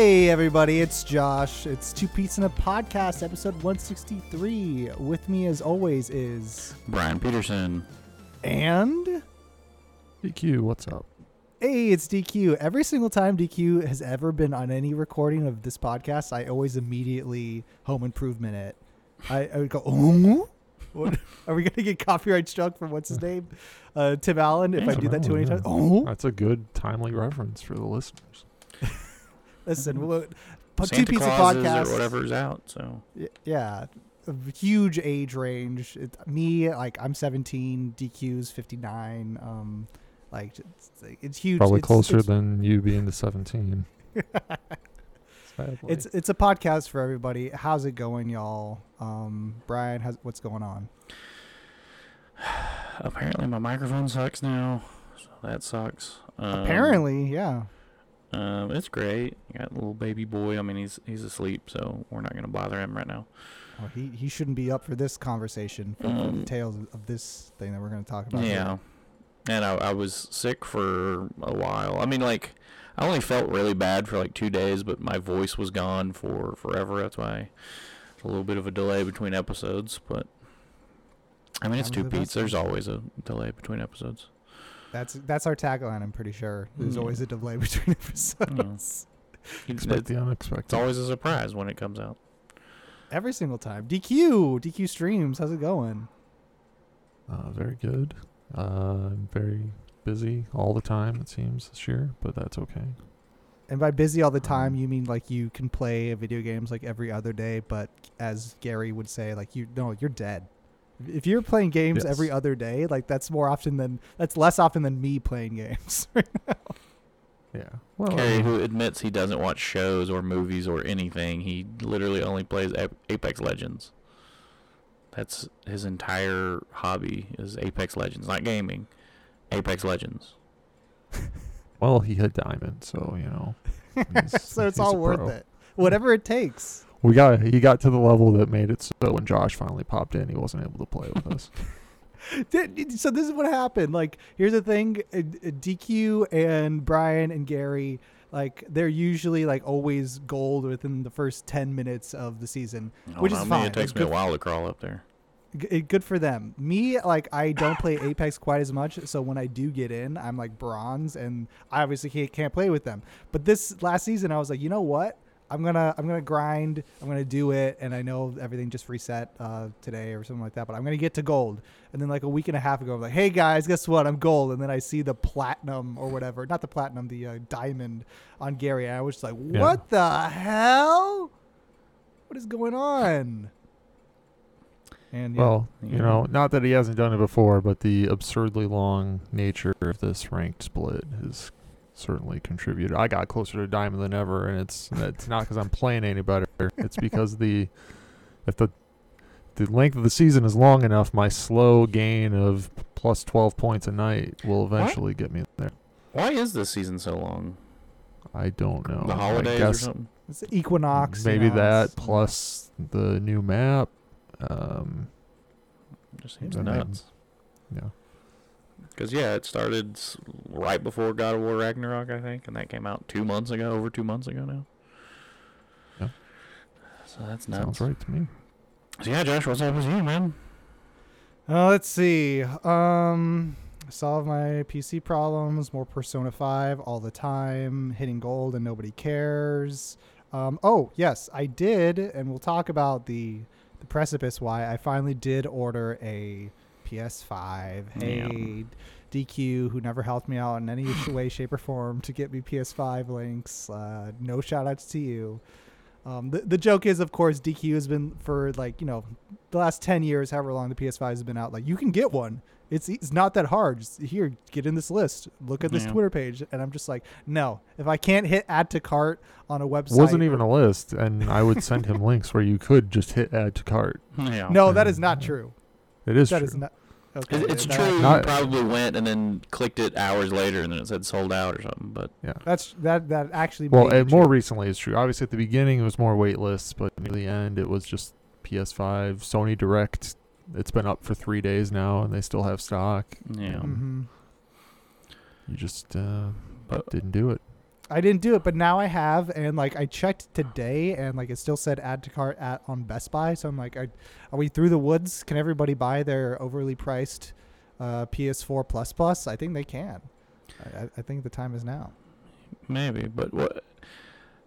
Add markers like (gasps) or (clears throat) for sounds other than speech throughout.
Hey, everybody, it's Josh. It's Two Pete's in a Podcast, episode 163. With me, as always, is. Brian Peterson. And. DQ, what's up? Hey, it's DQ. Every single time DQ has ever been on any recording of this podcast, I always immediately home improvement it. I, I would go, oh? What, (laughs) are we going to get copyright struck from what's his (laughs) name? Uh, Tim Allen, if I do that too many times. Oh? That's a good timely reference for the listeners. Listen, we'll, but two Santa pizza Clauses podcast. or whatever's out. So Yeah, a huge age range. It, me, like I'm 17. DQ's 59. Um, like it's, it's huge. Probably It's- closer it's, than you being to 17. (laughs) It's it's a podcast for everybody. How's it going, y'all? Um, Brian, how's, what's going on? (sighs) apparently my microphone sucks now. So that sucks. Um, Apparently, yeah. Um, it's great. I got a little baby boy. I mean, he's he's asleep, so we're not gonna bother him right now. Well, he he shouldn't be up for this conversation for the Um, details of, this thing that we're going to talk about. Yeah, and I, I was sick for a while. I mean, like I only felt really bad for like two days, but my voice was gone for forever. That's why it's a little bit of a delay between episodes. But I mean, it's two beats. There's always a delay between episodes. That's that's our tagline. I'm pretty sure. There's Yeah. always a delay (laughs) between episodes. Expect It's, the it's always a surprise when it comes out. Every single time. DQ, DQ streams. How's it going? Uh, very good. Uh, I'm very busy all the time, it seems, this year, but that's okay. And by busy all the time, Um, you mean like you can play video games like every other day, but as Gary would say, like you no, you're dead. If you're playing games every other day, like that's more often than that's less often than me playing games. (laughs) Right now. Yeah. Well, I Gary, um, who admits he doesn't watch shows or movies or anything, he literally only plays Apex Legends. That's his entire hobby is Apex Legends, not gaming. Apex Legends. well, he hit diamond, so, you know. (laughs) so it's all worth pro. it. Whatever it takes. We got he got to the level that made it so when Josh finally popped in, he wasn't able to play with us. (laughs) So this is what happened. Like, here's the thing: uh, uh, DQ and Brian and Gary, like, they're usually like always gold within the first ten minutes of the season, which Oh, is I fine. It takes It's me a while to crawl up there. G- good for them. Me, like, I don't play (laughs) Apex quite as much, so when I do get in, I'm like bronze, and I obviously can't, can't play with them. But this last season, I was like, you know what? I'm gonna I'm gonna grind. I'm gonna do it, and I know everything just reset uh, today or something like that. But I'm gonna get to gold. And then like a week and a half ago, I'm like, hey guys, guess what? I'm gold. And then I see the platinum or whatever, not the platinum, the uh, diamond on Gary. And I was just like, Yeah. what the hell? What is going on? And yeah. Well, you know, not that he hasn't done it before, but the absurdly long nature of this ranked split has certainly contributed. I got closer to diamond than ever, and it's it's not because I'm playing any better. It's because the if the the length of the season is long enough, my slow gain of plus 12 points a night will eventually get me there. Why is this season so long? I don't know. the I holidays or guess something? It's the equinox. you maybe know, that it's- plus the new map. Um, Just seems That may- nuts. yeah. Because yeah, it started right before God of War Ragnarok, I think, and that came out two months ago, over two months ago now. Yeah. So that's nuts. Sounds right to me. So yeah, Josh, what's up with you, man? Uh, let's see. Um, solve my PC problems. More Persona Five all the time. Hitting gold and nobody cares. Um, oh yes, I did, and we'll talk about the the precipice. Why I finally did order a PS5. Hey, DQ, who never helped me out in any (laughs) way, shape, or form to get me PS5 links. Uh, no shout outs to you. Um, the, the joke is, of course, DQ has been for like, you know, the last 10 years, however long the PS5 has been out, like, you can get one. It's, it's not that hard. Just here, get in this list. Look at this Yeah. Twitter page. And I'm just like, no. If I can't hit add to cart on a website. wasn't even a list, and I would send him (laughs) links where you could just hit add to cart. Yeah. No, that is not true. It is That true. is not. Okay, It- it's that- true. Not- you probably went and then clicked it hours later, and then it said sold out or something. But yeah, That's that. That actually. well, may and more recently it's true. Obviously, at the beginning it was more wait lists, but near the end it was just PS5, Sony Direct. It's been up for three days now, and they still have stock. yeah, Mhm. You just uh, but didn't do it. I didn't do it, but now I have, and like I checked today, and like it still said add to cart at on Best Buy. So I'm like, I, are we through the woods? Can everybody buy their overly priced uh, PS4 Plus Plus? I think they can. I, I- think the time is now. Maybe, but what?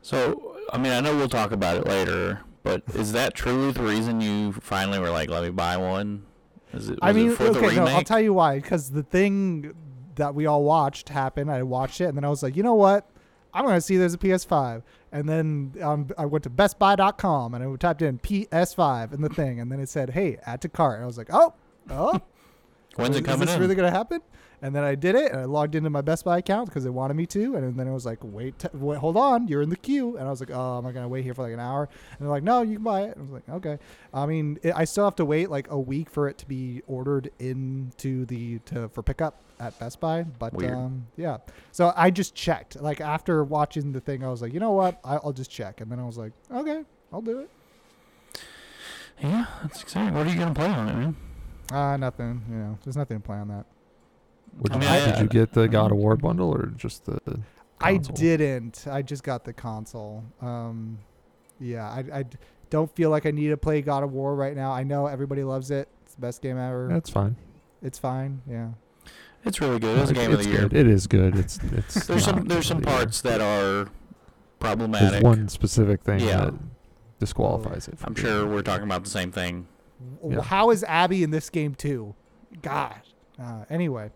So, I mean, I know we'll talk about it later, but is that truly the reason you finally were like, "Let me buy one"? Is it? I mean, it for the okay, no, I'll tell you why. Because the thing that we all watched happen, I watched it, and then I was like, you know what? I'm gonna see there's a PS5, and then um, I went to BestBuy.com and I typed in PS5 in the thing, and then it said, "Hey, add to cart." And I was like, "Oh, oh, (laughs) When's it coming is this in? really gonna happen?" And then I did it, and I logged into my Best Buy account because they wanted me to, and then it was like, "Wait, t- wait, hold on, you're in the queue," and I was like, "Oh, am I gonna wait here for like an hour?" And they're like, "No, you can buy it." And I was like, "Okay." I mean, it, I still have to wait like a week for it to be ordered into the to for pickup at Best Buy, but um, yeah. So I just checked. Like after watching the thing, I was like, you know what? I, I'll just check, and then I was like, okay, I'll do it. Yeah, that's exciting. What are you gonna play on it, man? Uh, nothing. You know, there's nothing to play on that. Would I you, mean, I- did you get the God of War bundle or just the? the I didn't. I just got the console. Um, yeah, I don't feel like I need to play God of War right now. I know everybody loves it. It's the best game ever. That's fine. It's fine. Yeah. It's really good. It's a game it's of the year. good. It is good. It's it's. There's some there's some of the year. parts that are problematic. There's problematic. one specific thing Yeah. that disqualifies it. from I'm sure we're talking about the same thing. Yeah. How is Abby in this game too? God. Uh, anyway,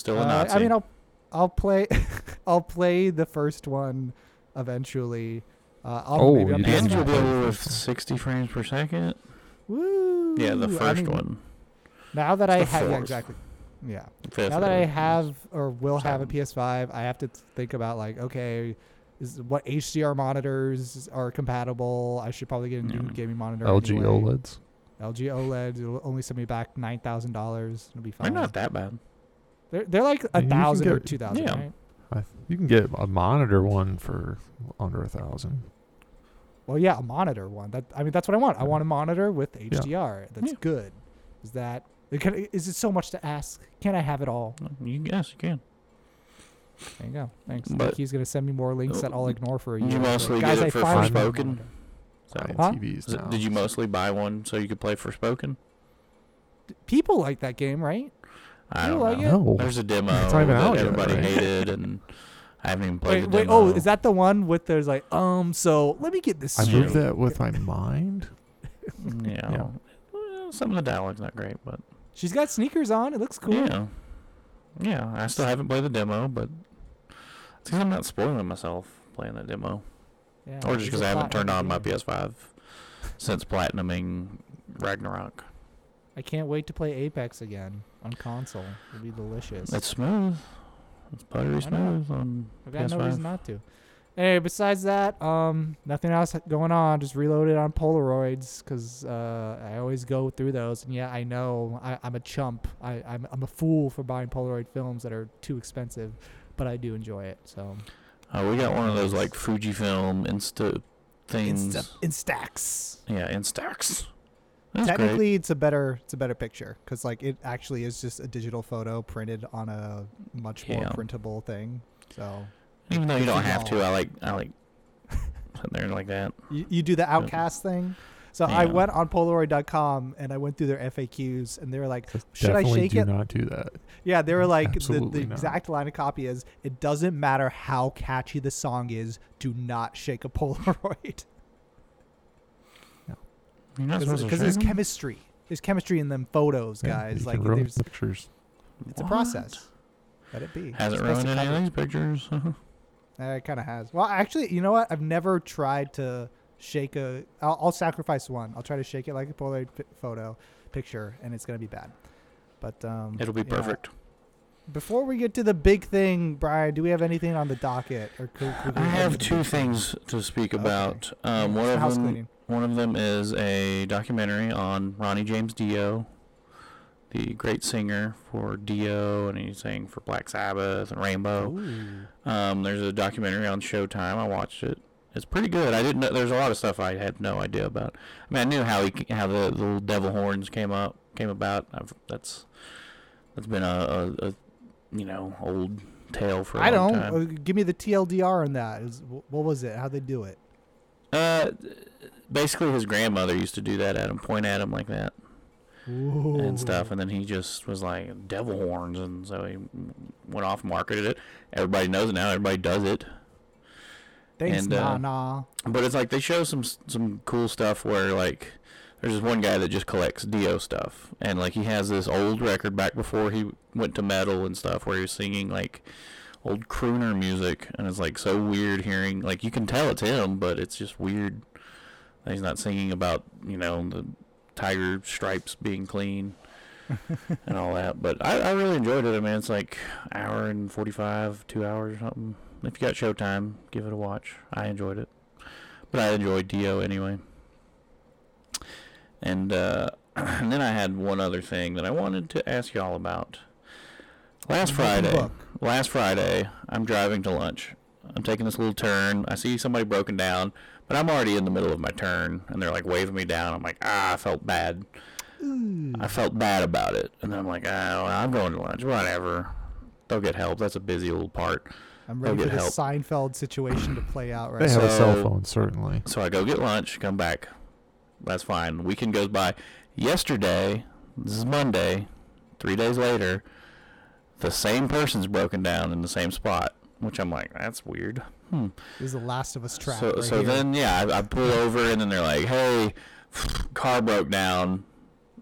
Still a uh, I mean, I'll I'll play (laughs) I'll play the first one eventually. Uh, I'll, Oh, maybe on you and you'll be PS5. play the able with 60 frames per second. Woo! Yeah, the I first mean, one. Now that I have yeah, exactly. Yeah. Fifth now that I have or will have a PS5, I have to think about like, okay, is what HDR monitors are compatible? I should probably get a new Yeah. gaming monitor. LG anyway. OLEDs. LG OLED. It'll only send me back nine thousand dollars. It'll be They're fine. not that bad. They're they're like Yeah, a you can thousand or two thousand, yeah. right? I th- you can get a monitor one for under a thousand. Well, yeah, a monitor one. That I mean, that's what I want. I want a monitor with HDR. That's Yeah. good. Is that can, is it so much to ask? Can I have it all? You guess you can. There you go. Thanks. But- He's gonna send me more links that I'll oh, ignore for a Did year. you mostly guys, get it I for finally found Forspoken? monitor. So, Buying Huh? TVs now. did you mostly buy one so you could play Forspoken? People like that game, right? I don't like know. it? No. There's a demo It's not even that out yet, everybody right? hated, and I haven't even played Wait, the wait. demo. Oh, is that the one with there's like um? So let me get this I straight. moved that with my mind. Yeah. Yeah. Well, some of the dialogue's not great, but She's got sneakers on. It looks cool. yeah, yeah. I still haven't played the demo, but it's 'cause I'm not spoiling myself playing that demo, Yeah, or just because I haven't turned on my. PS5 since platinuming Ragnarok. I can't wait to play Apex again on console. It'll be delicious. It's smooth. It's buttery I smooth on I've got no reason not to. Anyway, besides that, um, nothing else going on. Just reloaded on Polaroids because uh, I always go through those. And yeah, I know I, I'm a chump. I, I'm I'm a fool for buying Polaroid films that are too expensive, but I do enjoy it. So Uh, we got one of those like Fujifilm Insta things. Insta- Instax. Yeah, Instax. That's great. Technically, it's a better it's a better picture because like it actually is just a digital photo printed on a much more Yeah. printable thing. So Even though you don't have to. I like I like sitting there like that. (laughs) You, you do the outcast thing. So I went on Polaroid.com and I went through their FAQs and they were like, should I Definitely shake do it? not do that. Yeah, they were like, the, Absolutely the not. exact line of copy is, it doesn't matter how catchy the song is, do not shake a Polaroid. (laughs) You're not supposed to Because shake there's 'em? chemistry. There's chemistry in them photos, Yeah, guys. you like can ruin there's, pictures. it's a What? process. Let it be. It's supposed ruined to any of these pictures. Uh, (laughs) it kind of has. Well, actually, you know what? I've never tried to shake a. I'll, I'll sacrifice one. I'll try to shake it like a Polaroid pi- photo picture, and it's gonna be bad. But um, It'll be yeah. perfect. Before we get to the big thing, Brian, do we have anything on the docket? Or could, could we I have two things to speak about. Um, one some of house them, cleaning. One of them is a documentary on Ronnie James Dio, the great singer for Dio, and he sang for Black Sabbath and Rainbow. Um, there's a documentary on Showtime. I watched it. It's pretty good. I didn't know. There's a lot of stuff I had no idea about. I mean, I knew how he how the, the little devil horns came up came about. I've, that's that's been a, a, a you know old tale for a I long don't. time. Uh, give me the TLDR on that. Is what was it? How'd they do it? Uh, basically, his grandmother used to do that at him, point at him like that and stuff, and then he just was like devil horns, and so he went off marketed it. Everybody knows it now. Everybody does it. Thanks, and, uh, nah, nah. But it's like they show some some cool stuff where like there's this one guy that just collects Dio stuff, and like he has this old record back before he went to metal and stuff, where he was singing like old crooner music, and it's like so weird hearing. Like you can tell it's him, but it's just weird. He's not singing about you know the tiger stripes being clean (laughs) and all that. But I, I really enjoyed it. I mean, it's like hour and forty five, two hours or something. If you got Showtime, give it a watch. I enjoyed it, but I enjoyed Dio anyway. And uh, (clears throat) and then I had one other thing that I wanted to ask y'all about. Last Friday, last Friday, I'm driving to lunch. I'm taking this little turn. I see somebody broken down, but I'm already in the middle of my turn, and they're like waving me down. I'm like, ah, I felt bad. I felt bad about it, and then I'm like, oh, I'm going to lunch. Whatever. They'll get help. That's a busy little part. I'm They'll ready for get this Seinfeld situation to play out right They have now. a cell So- phone, certainly. So I go get lunch, come back. That's fine. Weekend goes by. Yesterday, this is Monday, three days later, the same person's broken down in the same spot, which I'm like, that's weird. Hmm. This is the Last of Us trap. So, right so here. then, yeah, I, I pull over and then they're like, hey, (sighs) car broke down.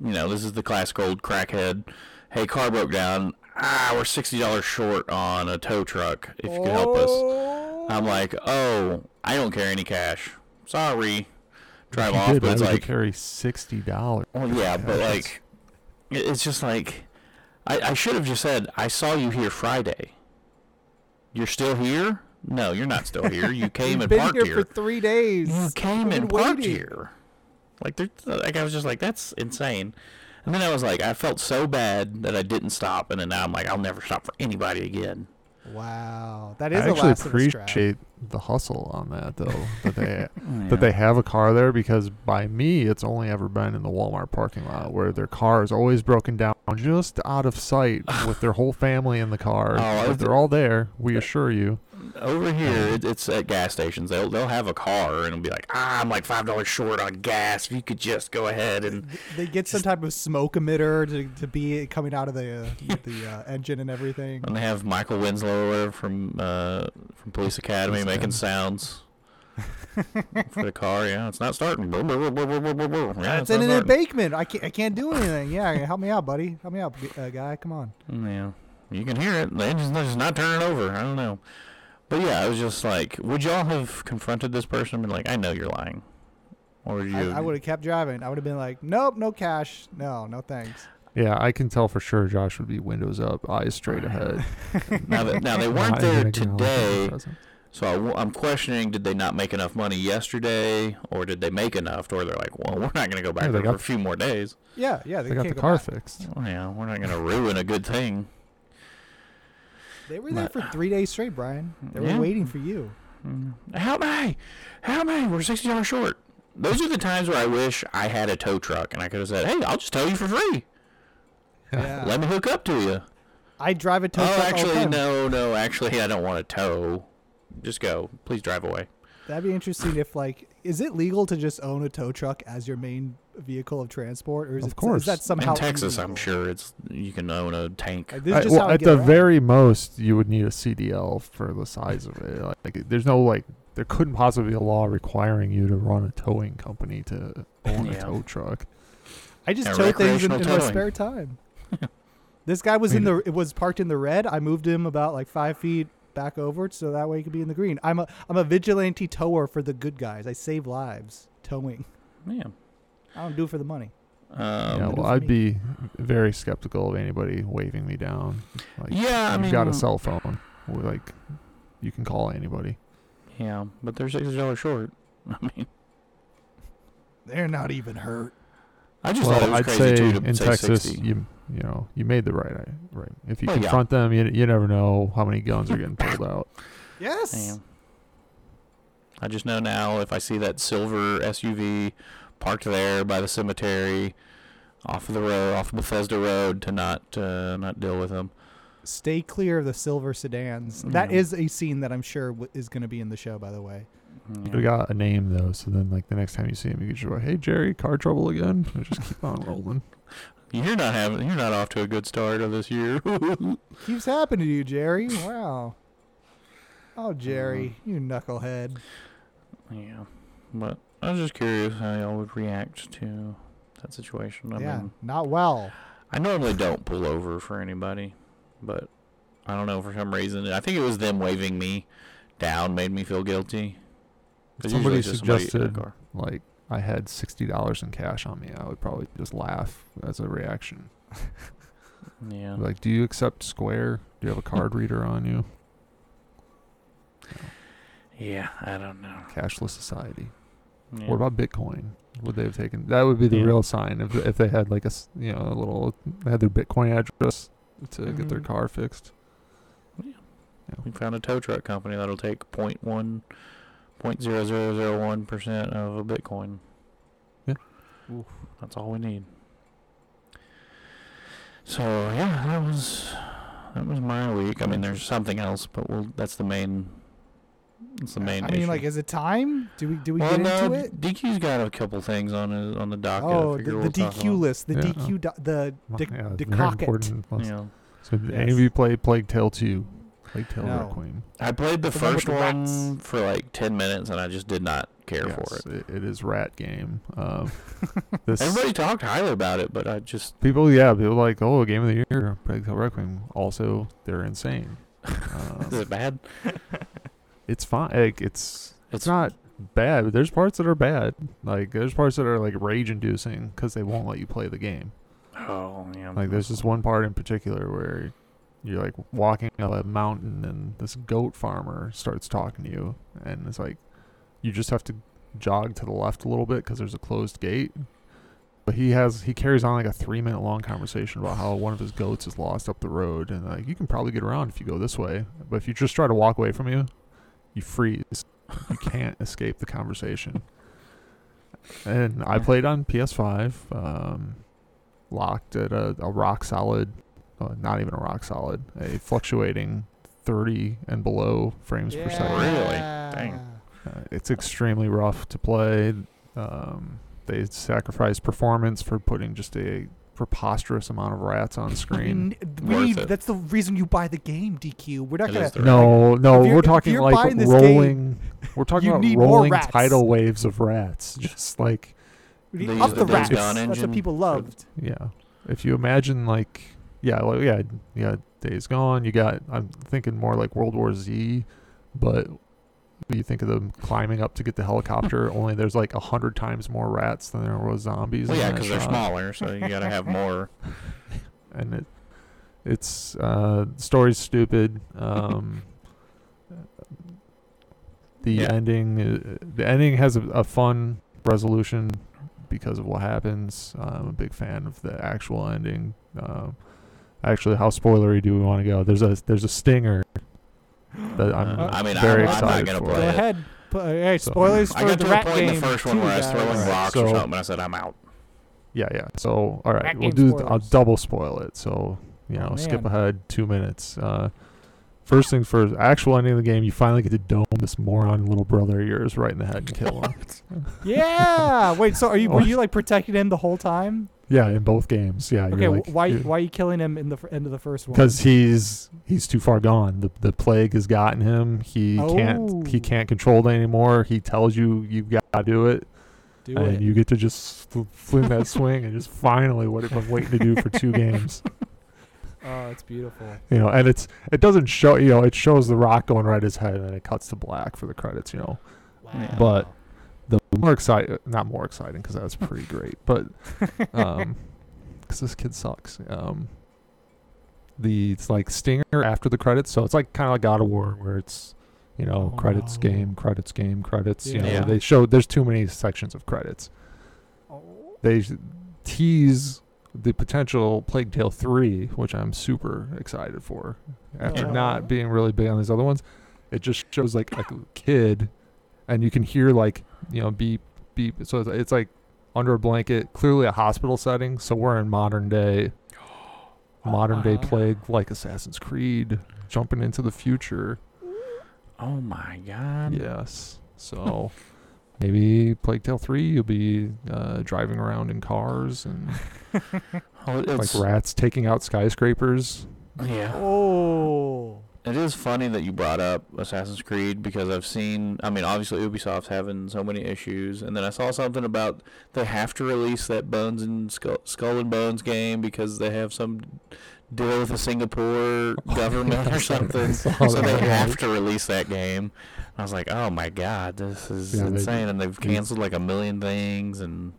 You know, this is the classic old crackhead. Hey, car broke down. Ah, we're $60 short on a tow truck. If you could help us. Oh. I'm like, oh, I don't carry any cash. Sorry. Drive you off, did, but why it's like, carry sixty dollars. well, yeah, but that's- like, it's just like, I, I should have just said, I saw you here Friday. You're still here? No, you're not still here. You (laughs) came and been parked here, here. for three days. You came and been parked waiting. here. Like, there, like I was just like, that's insane. And then I was like, I felt so bad that I didn't stop, and then now I'm like, I'll never stop for anybody again. Wow, that I is a actually Last of Us appreciate the hustle on that, though. That they (laughs) Yeah. that they have a car there because by me, it's only ever been in the Walmart parking lot where their car is always broken down, just out of sight, (laughs) with their whole family in the car. Oh, but they're all there. We assure you. Over here, it, it's at gas stations. They'll they'll have a car and it'll be like, ah, I'm like five dollars short on gas. If you could just go ahead and They get some type of smoke emitter to, to be coming out of the uh, the uh, engine and everything. (laughs) and they have Michael Winslow from uh, from Police Academy Police making Academy. sounds (laughs) for the car. Yeah, it's not starting. Yeah, it's not in an starting. embankment. I can't I can't do anything. Yeah, help me out, buddy. Help me out, uh, guy. Come on. Yeah, you can hear it. The engine's just not turning over. I don't know. But yeah, I was just like, would y'all have confronted this person and been like, I know you're lying? Or would you? I, I would have kept driving. I would have been like, nope, no cash. No, no thanks. Yeah, I can tell for sure Josh would be windows up, eyes straight (laughs) ahead. now, that, now they weren't there today, the presence. So I, am questioning: did they not make enough money yesterday, or did they make enough? Or they're like, well, we're not going to go back Yeah, they there for a few more days. Yeah, yeah. They, They got the go car back. fixed. Well, yeah, we're not going to ruin a good thing. They were there But- for three days straight, Brian. They were Yeah. waiting for you. Mm. Help me! Help me! We're sixty dollars short. Those are the times where I wish I had a tow truck and I could have said, "Hey, I'll just tow you for free. Yeah. Let me hook up to you." I drive a tow oh, truck all the actually, time. no, no. Actually, I don't want to tow. Just go. Please drive away. That'd be interesting if, like, is it legal to just own a tow truck as your main vehicle of transport, or is Of it course. is that somehow In Texas, I'm sure it's you can own a tank. Like, this is I- well, how at the around. very most, you would need a CDL for the size of it. (laughs) Like, there's no like, there couldn't possibly be a law requiring you to run a towing company to own Yeah. a tow truck. I just Yeah, tow things in, in my spare time. (laughs) this guy was I in the it was parked in the red. I moved him about like five feet back over it so that way you can be in the green. I'm a I'm a vigilante tower for the good guys. I save lives towing. Yeah. I don't do it for the money. Um, yeah, well, I'd me. be very skeptical of anybody waving me down. Like, Yeah, I you've got a cell phone. Like, you can call anybody. yeah, but they're sixty dollars short. (laughs) I mean, They're not even hurt. I just thought it was I'd crazy say too to in say Texas, 60. you you know, you made the right right. If you Well, yeah. confront them, you you never know how many guns are getting pulled out. (coughs) Yes. Damn. I just know now if I see that silver SUV parked there by the cemetery, off of the road, off of Bethesda Road, to not uh, not deal with them. stay clear of the silver sedans. That Yeah. is a scene that I'm sure w- is going to be in the show. By the way, You Yeah. could have got a name though, so then like the next time you see him, you can just go, "Hey Jerry, car trouble again?" And (laughs) just keep on rolling. You're not having. You're not off to a good start of this year. (laughs) keeps happening to you, Jerry. Wow. Oh. Jerry, um, you knucklehead. yeah, but I was just curious how y'all would react to that situation. I yeah, mean, not well. I normally don't pull over for anybody, but I don't know for some reason. I think it was them waving me down made me feel guilty. Somebody it's just somebody suggested like I had sixty dollars in cash on me, I would probably just laugh as a reaction. (laughs) Yeah. Like, do you accept Square? Do you have a (laughs) card reader on you? Yeah, I don't know. Cashless society. Yeah. What about Bitcoin? Would they have taken? That would be the Yeah. real sign if if they had like a you know a little they had their Bitcoin address to get their Mhm. car fixed. We found a tow truck company that'll take one percent of a Bitcoin. Yeah. Oof. That's all we need. So yeah, that was that was my week. I mean, there's something else, but we'll, that's the main. That's the main. I mean, issue. like, is it time? Do we do we well, get no, into it? DQ's got a couple things on his on the docket. Oh, the, figure the we'll DQ list, the Yeah. DQ, do, the Well, de- yeah, very decocket. list. Yeah. So did any of you play Plague Tale two? Plague Tale No. Requiem. I played the, The first one rats. for like ten minutes, and I just did not care for Yes, it. it is rat game. Um, (laughs) this Everybody talked highly about it, but I just people, yeah, people like, oh, game of the year, Plague Tale Requiem. Also, they're insane. (laughs) is Um, it bad? (laughs) it's fine. Like, it's It's it's not bad. But there's parts that are bad. Like there's parts that are like rage inducing because they won't let you play the game. Oh yeah. Like there's this one part in particular where you're like walking up a mountain and this goat farmer starts talking to you and it's like you just have to jog to the left a little bit because there's a closed gate. But he has he carries on like a three minute long conversation about how one of his goats is lost up the road and like you can probably get around if you go this way. But if you just try to walk away from you, you freeze. You can't escape the conversation. And I played on PS5, um, locked at a, a rock solid, not even a rock solid, a fluctuating 30 and below frames per second. Really? Dang. Uh, it's extremely rough to play. Um, they sacrifice performance for putting just a preposterous amount of rats on I screen. mean, we Worth need, it. that's the reason you buy the game, DQ. We're not It gonna. is the No, no, we're talking like buying this rolling. We're talking about rolling tidal waves of rats. (laughs) Just like we up the the rats. Days That's what people loved. Yeah. If you imagine like yeah, like yeah, got Days Gone, you got I'm thinking more like World War Z, but you think of them climbing up to get the helicopter, (laughs) only there's like a hundred times more rats than there was zombies. Well, yeah, because they're smaller, so you got to have (laughs) more. And it it's uh story's stupid. Um the Yeah. ending uh, the ending has a, a fun resolution because of what happens. I'm a big fan of the actual ending. Um, actually, how spoilery do we want to go? There's a there's a stinger that I'm Uh, I mean, very I'm- I'm not excited gonna for. Go play it. ahead. Pu- hey, So- spoilers I for got the to a rat point game. in the first one too, where I was guys. throwing Alright, rocks so- or something, and I said, "I'm out." Yeah, yeah. So all right, Rat we'll game do. I'll spoilers. double spoil it. So you Oh, know, skip man. ahead two minutes. Uh, first things first. Actual ending of the game, you finally get to dome this moron little brother of yours right in the head and kill him. (laughs) Yeah. Wait. So are you? Were (laughs) you like protecting him the whole time? yeah, in both games. Yeah. Okay. like, why? Why are you killing him in the end of the first one? Because he's he's too far gone. The the plague has gotten him. He can't he Oh. can't control it anymore. He tells you you've got to do it, do and it. you get to just fl- fling that (laughs) swing and just finally what I've been waiting to do for two games. Oh, it's beautiful. You know, and it's it doesn't show you know it shows the rock going right at his head and then it cuts to black for the credits. You know, Wow. But- the more exciting not more exciting because that's pretty great, but (laughs) um, because this kid sucks. Um, the it's like stinger after the credits, so it's like kind of like God of War where it's you know Oh, credits no. game credits game credits. You know Yeah. they show there's too many sections of credits. Oh. They tease the potential Plague Tale 3, which I'm super excited for. After Yeah. not being really big on these other ones, it just shows like a kid and you can hear like, you know, beep beep. So it's, it's like under a blanket, clearly a hospital setting, so we're in modern day (gasps) modern day Uh-huh. plague like Assassin's Creed, jumping into the future. Oh my god. Yes. So (laughs) maybe Plague Tale 3, you'll be uh, driving around in cars and (laughs) like rats taking out skyscrapers. yeah. Oh. It is funny that you brought up Assassin's Creed because I've seen. I mean, obviously Ubisoft's having so many issues, and then I saw something about they have to release that Bones and Skull, Skull and Bones game because they have some deal with the Singapore (laughs) government or something. so they have to release that game. I was like, oh my god, this is Yeah, they- insane, and they've canceled like a million things, and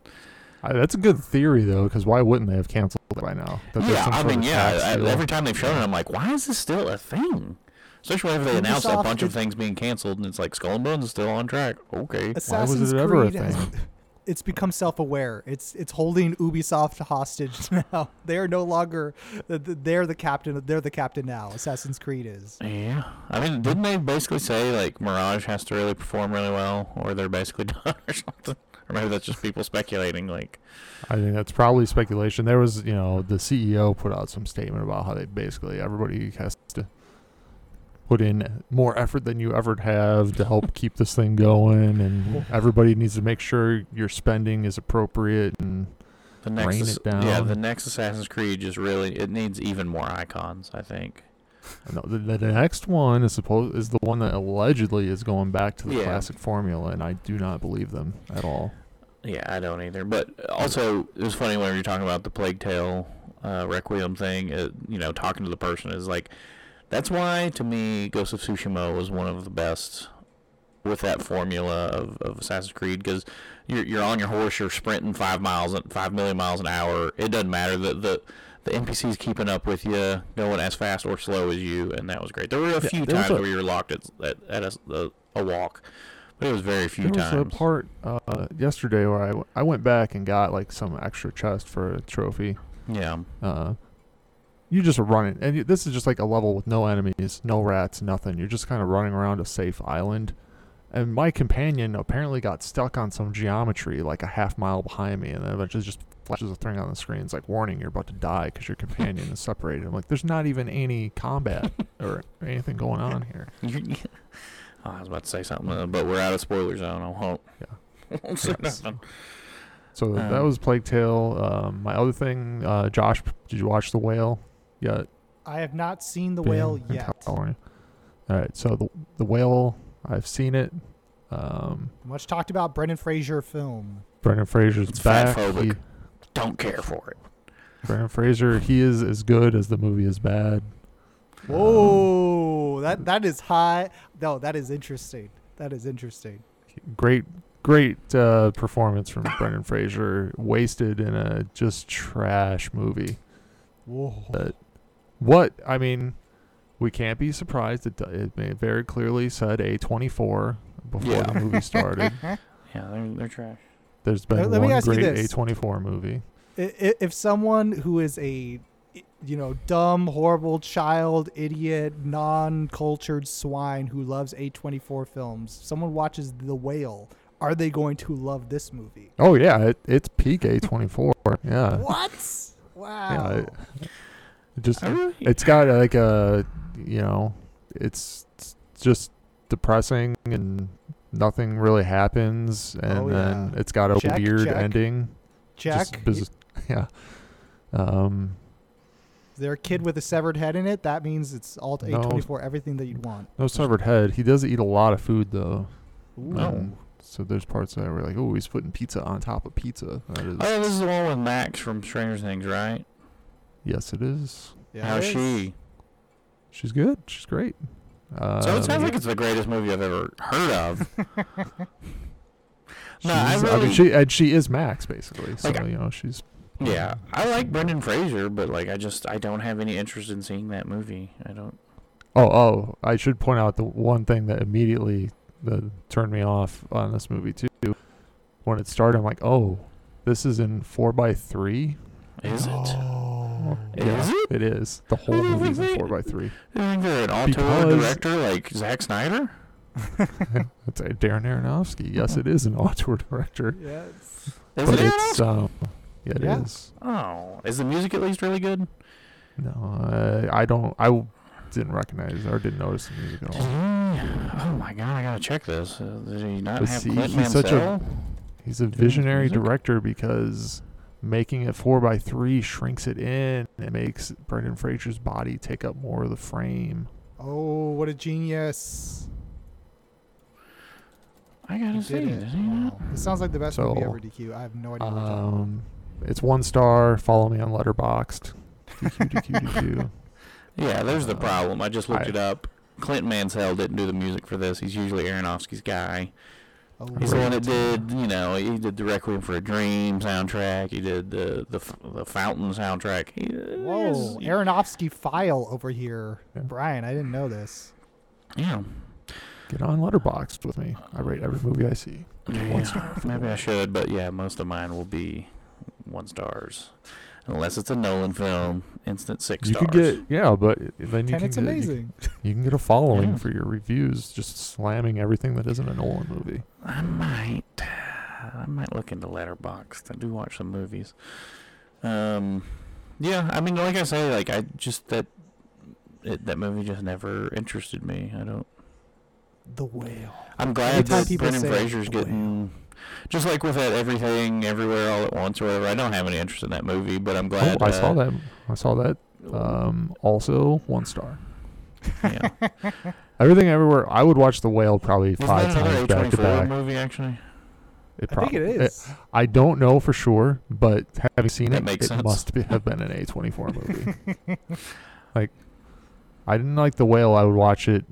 I, that's a good theory though, because why wouldn't they have canceled it by now? That yeah, some I mean, yeah. I, every time they've shown it, I'm like, why is this still a thing? Especially if they announce a Ubisoft bunch of things being canceled, and it's like Skull and Bones is still on track. Okay. Assassin's why was it ever a Creed has, thing? (laughs) it's become self-aware. It's it's holding Ubisoft hostage (laughs) now. They are no longer th- th- they're the captain. They're the captain now. Assassin's Creed is. Yeah, I mean, didn't they basically say like Mirage has to really perform really well, or they're basically (laughs) done, or something? Or maybe that's just people speculating. Like, I think that's probably speculation. There was, you know, the CEO put out some statement about how they basically everybody has to put in more effort than you ever have to help (laughs) keep this thing going, and everybody needs to make sure your spending is appropriate. And the next, Rain it down. yeah, the next Assassin's Creed just really it needs even more icons. I think. no, the, the the next one is supposed is the one that allegedly is going back to the Yeah. classic formula, and I do not believe them at all. Yeah, I don't either. But also, it was funny when you were talking about the Plague Tale uh, Requiem thing. Uh, you know, talking to the person is like, that's why to me, Ghost of Tsushima was one of the best with that formula of, of Assassin's Creed because you're you're on your horse, you're sprinting five miles, five million miles an hour. It doesn't matter the the the NPCs keeping up with you, going as fast or slow as you, and that was great. There were a few there was times a- where you were locked at at, at a, a, a walk, but it was very few There was a part uh, yesterday where I, I went back and got like some extra chest for a trophy. yeah. Uh, you just run it, and you, this is just like a level with no enemies, no rats, nothing. You're just kind of running around a safe island. And my companion apparently got stuck on some geometry like a half mile behind me, and then eventually just flashes a thing on the screen. It's like warning, you're about to die because your companion is separated. I'm like, there's not even any combat (laughs) or anything going on here. (laughs) Oh, I was about to say something, uh, but we're out of spoiler zone. I won't. Yeah. (laughs) won't say Yes. nothing. So that Um, was Plague Tale. Um, my other thing, uh, Josh, did you watch The Whale yet? I have not seen the whale yet. California? All right, so the the whale, I've seen it. Um, Much talked about Brendan Fraser film. Brendan Fraser's It's back. fatphobic. He, Don't care for it. Brendan Fraser, he is as good as the movie is bad. Um, Whoa, that that is high. No, that is interesting. That is interesting. great, great uh, performance from Brendan Fraser. Wasted in a just trash movie. Whoa. But what I mean, we can't be surprised. It, it very clearly said A24 before Yeah. the movie started. (laughs) Yeah, they're, they're trash. There's been Let- let me one ask you great this. A24 movie. I- i- If someone who is a you know dumb, horrible child, idiot, non-cultured swine who loves A24 films, someone watches The Whale, are they going to love this movie? Oh yeah, it, it's peak A24. yeah, What? Wow. yeah. It, it just really, it's got like a you know, it's, it's just depressing and nothing really happens, and Oh, then yeah. it's got a Check, weird check. ending. Jack, Just biz- (laughs) yeah. Um. is there a kid with a severed head in it? That means it's all No. A24, everything that you'd want. No severed head. He does eat a lot of food though. No. Um, so there's parts that were like, oh, he's putting pizza on top of pizza. That is, oh, this is the one with Max from Stranger Things, right? Yes, it is. Yeah, How's it is. she? She's good. She's great. Uh, So it sounds like it's the greatest movie I've ever heard of. (laughs) No, I she's- really- mean, she and she is Max basically. So Like, you know, she's yeah, I like Brendan Fraser, but like I just I don't have any interest in seeing that movie. I don't. Oh, oh! I should point out the one thing that immediately that turned me off on this movie too. When it started, I'm like, "Oh, this is in four by three. Is it? Oh. Is it? It is. The whole I don't movie's in four they- by three. You think they're an auteur director like Zack Snyder? (laughs) That's a Darren Aronofsky. Yes, it is an auteur director, Yes. Is but it? it's um, yeah, it is. Yeah. Oh, is the music at least really good? No, I, I don't. I didn't recognize or didn't notice the music at all. Oh my god, I gotta check this. Uh, did he not But have see, Clint he's such a- He's a his visionary music? director because making it four by three shrinks it in. It makes Brendan Fraser's body take up more of the frame. Oh, what a genius! I gotta He see. did Did it. Wow. This sounds like the best movie ever. DQ. I have no idea. what we're talking about. Um, it's one star. Follow me on Letterboxd. DQ, DQ, DQ. (laughs) Yeah, there's the problem. I just looked I- it up. Clint Mansell didn't do the music for this. He's usually Aronofsky's guy. Oh, He's the one that did, you know, he did the Requiem for a Dream soundtrack. He did the the the Fountain soundtrack. He, Whoa, he's- Aronofsky file over here, Yeah. Brian. I didn't know this. Yeah. Get on Letterboxd with me. I rate every movie I see. Yeah, One star Maybe I should, but yeah, most of mine will be one stars, unless it's a Nolan film, instant six You stars. could get yeah, but then you Tenet's can get, you, amazing. you can get a following Yeah. for your reviews, just slamming everything that isn't a Nolan movie. I might, I might look into Letterboxd. I do watch some movies. Um, yeah, I mean, like I say, like I just that it, that movie just never interested me. I don't. The whale. I'm glad Anytime that people Brendan Fraser's the whale. getting. Just like with that everything, everywhere, all at once, or whatever. I don't have any interest in that movie, but I'm glad. oh, I uh, saw that. I saw that. Um, also one star. yeah. (laughs) Everything everywhere. I would watch The Whale probably Wasn't five that times back to back. movie actually? It I think it is. I don't know for sure, but having seen That it, makes it sense. must be, have been an A24 movie. (laughs) like, I didn't like The Whale. I would watch it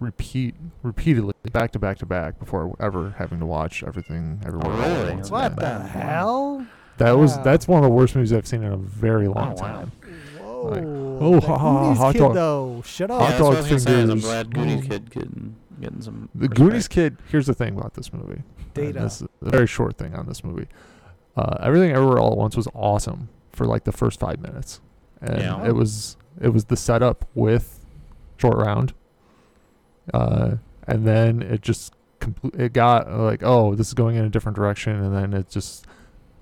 repeat repeatedly, back to back to back, before ever having to watch everything everywhere. all at really? once what again. the hell? That was that's one of the worst movies I've seen in a very long Oh, wow. time. Whoa. Like, oh, oh, ha, ha, Goonies hot kid, dog- though. Shut up. yeah, that's what I dog was say, I'm glad Goonies Ooh. kid getting getting some. The respect. Goonies kid. Here's the thing about this movie. Data. This is a very short thing on this movie. Uh, Everything Everywhere All at Once was awesome for like the first five minutes, and Yeah. it was it was the setup with short round, uh, and then it just compl- it got uh, like oh this is going in a different direction, and then it just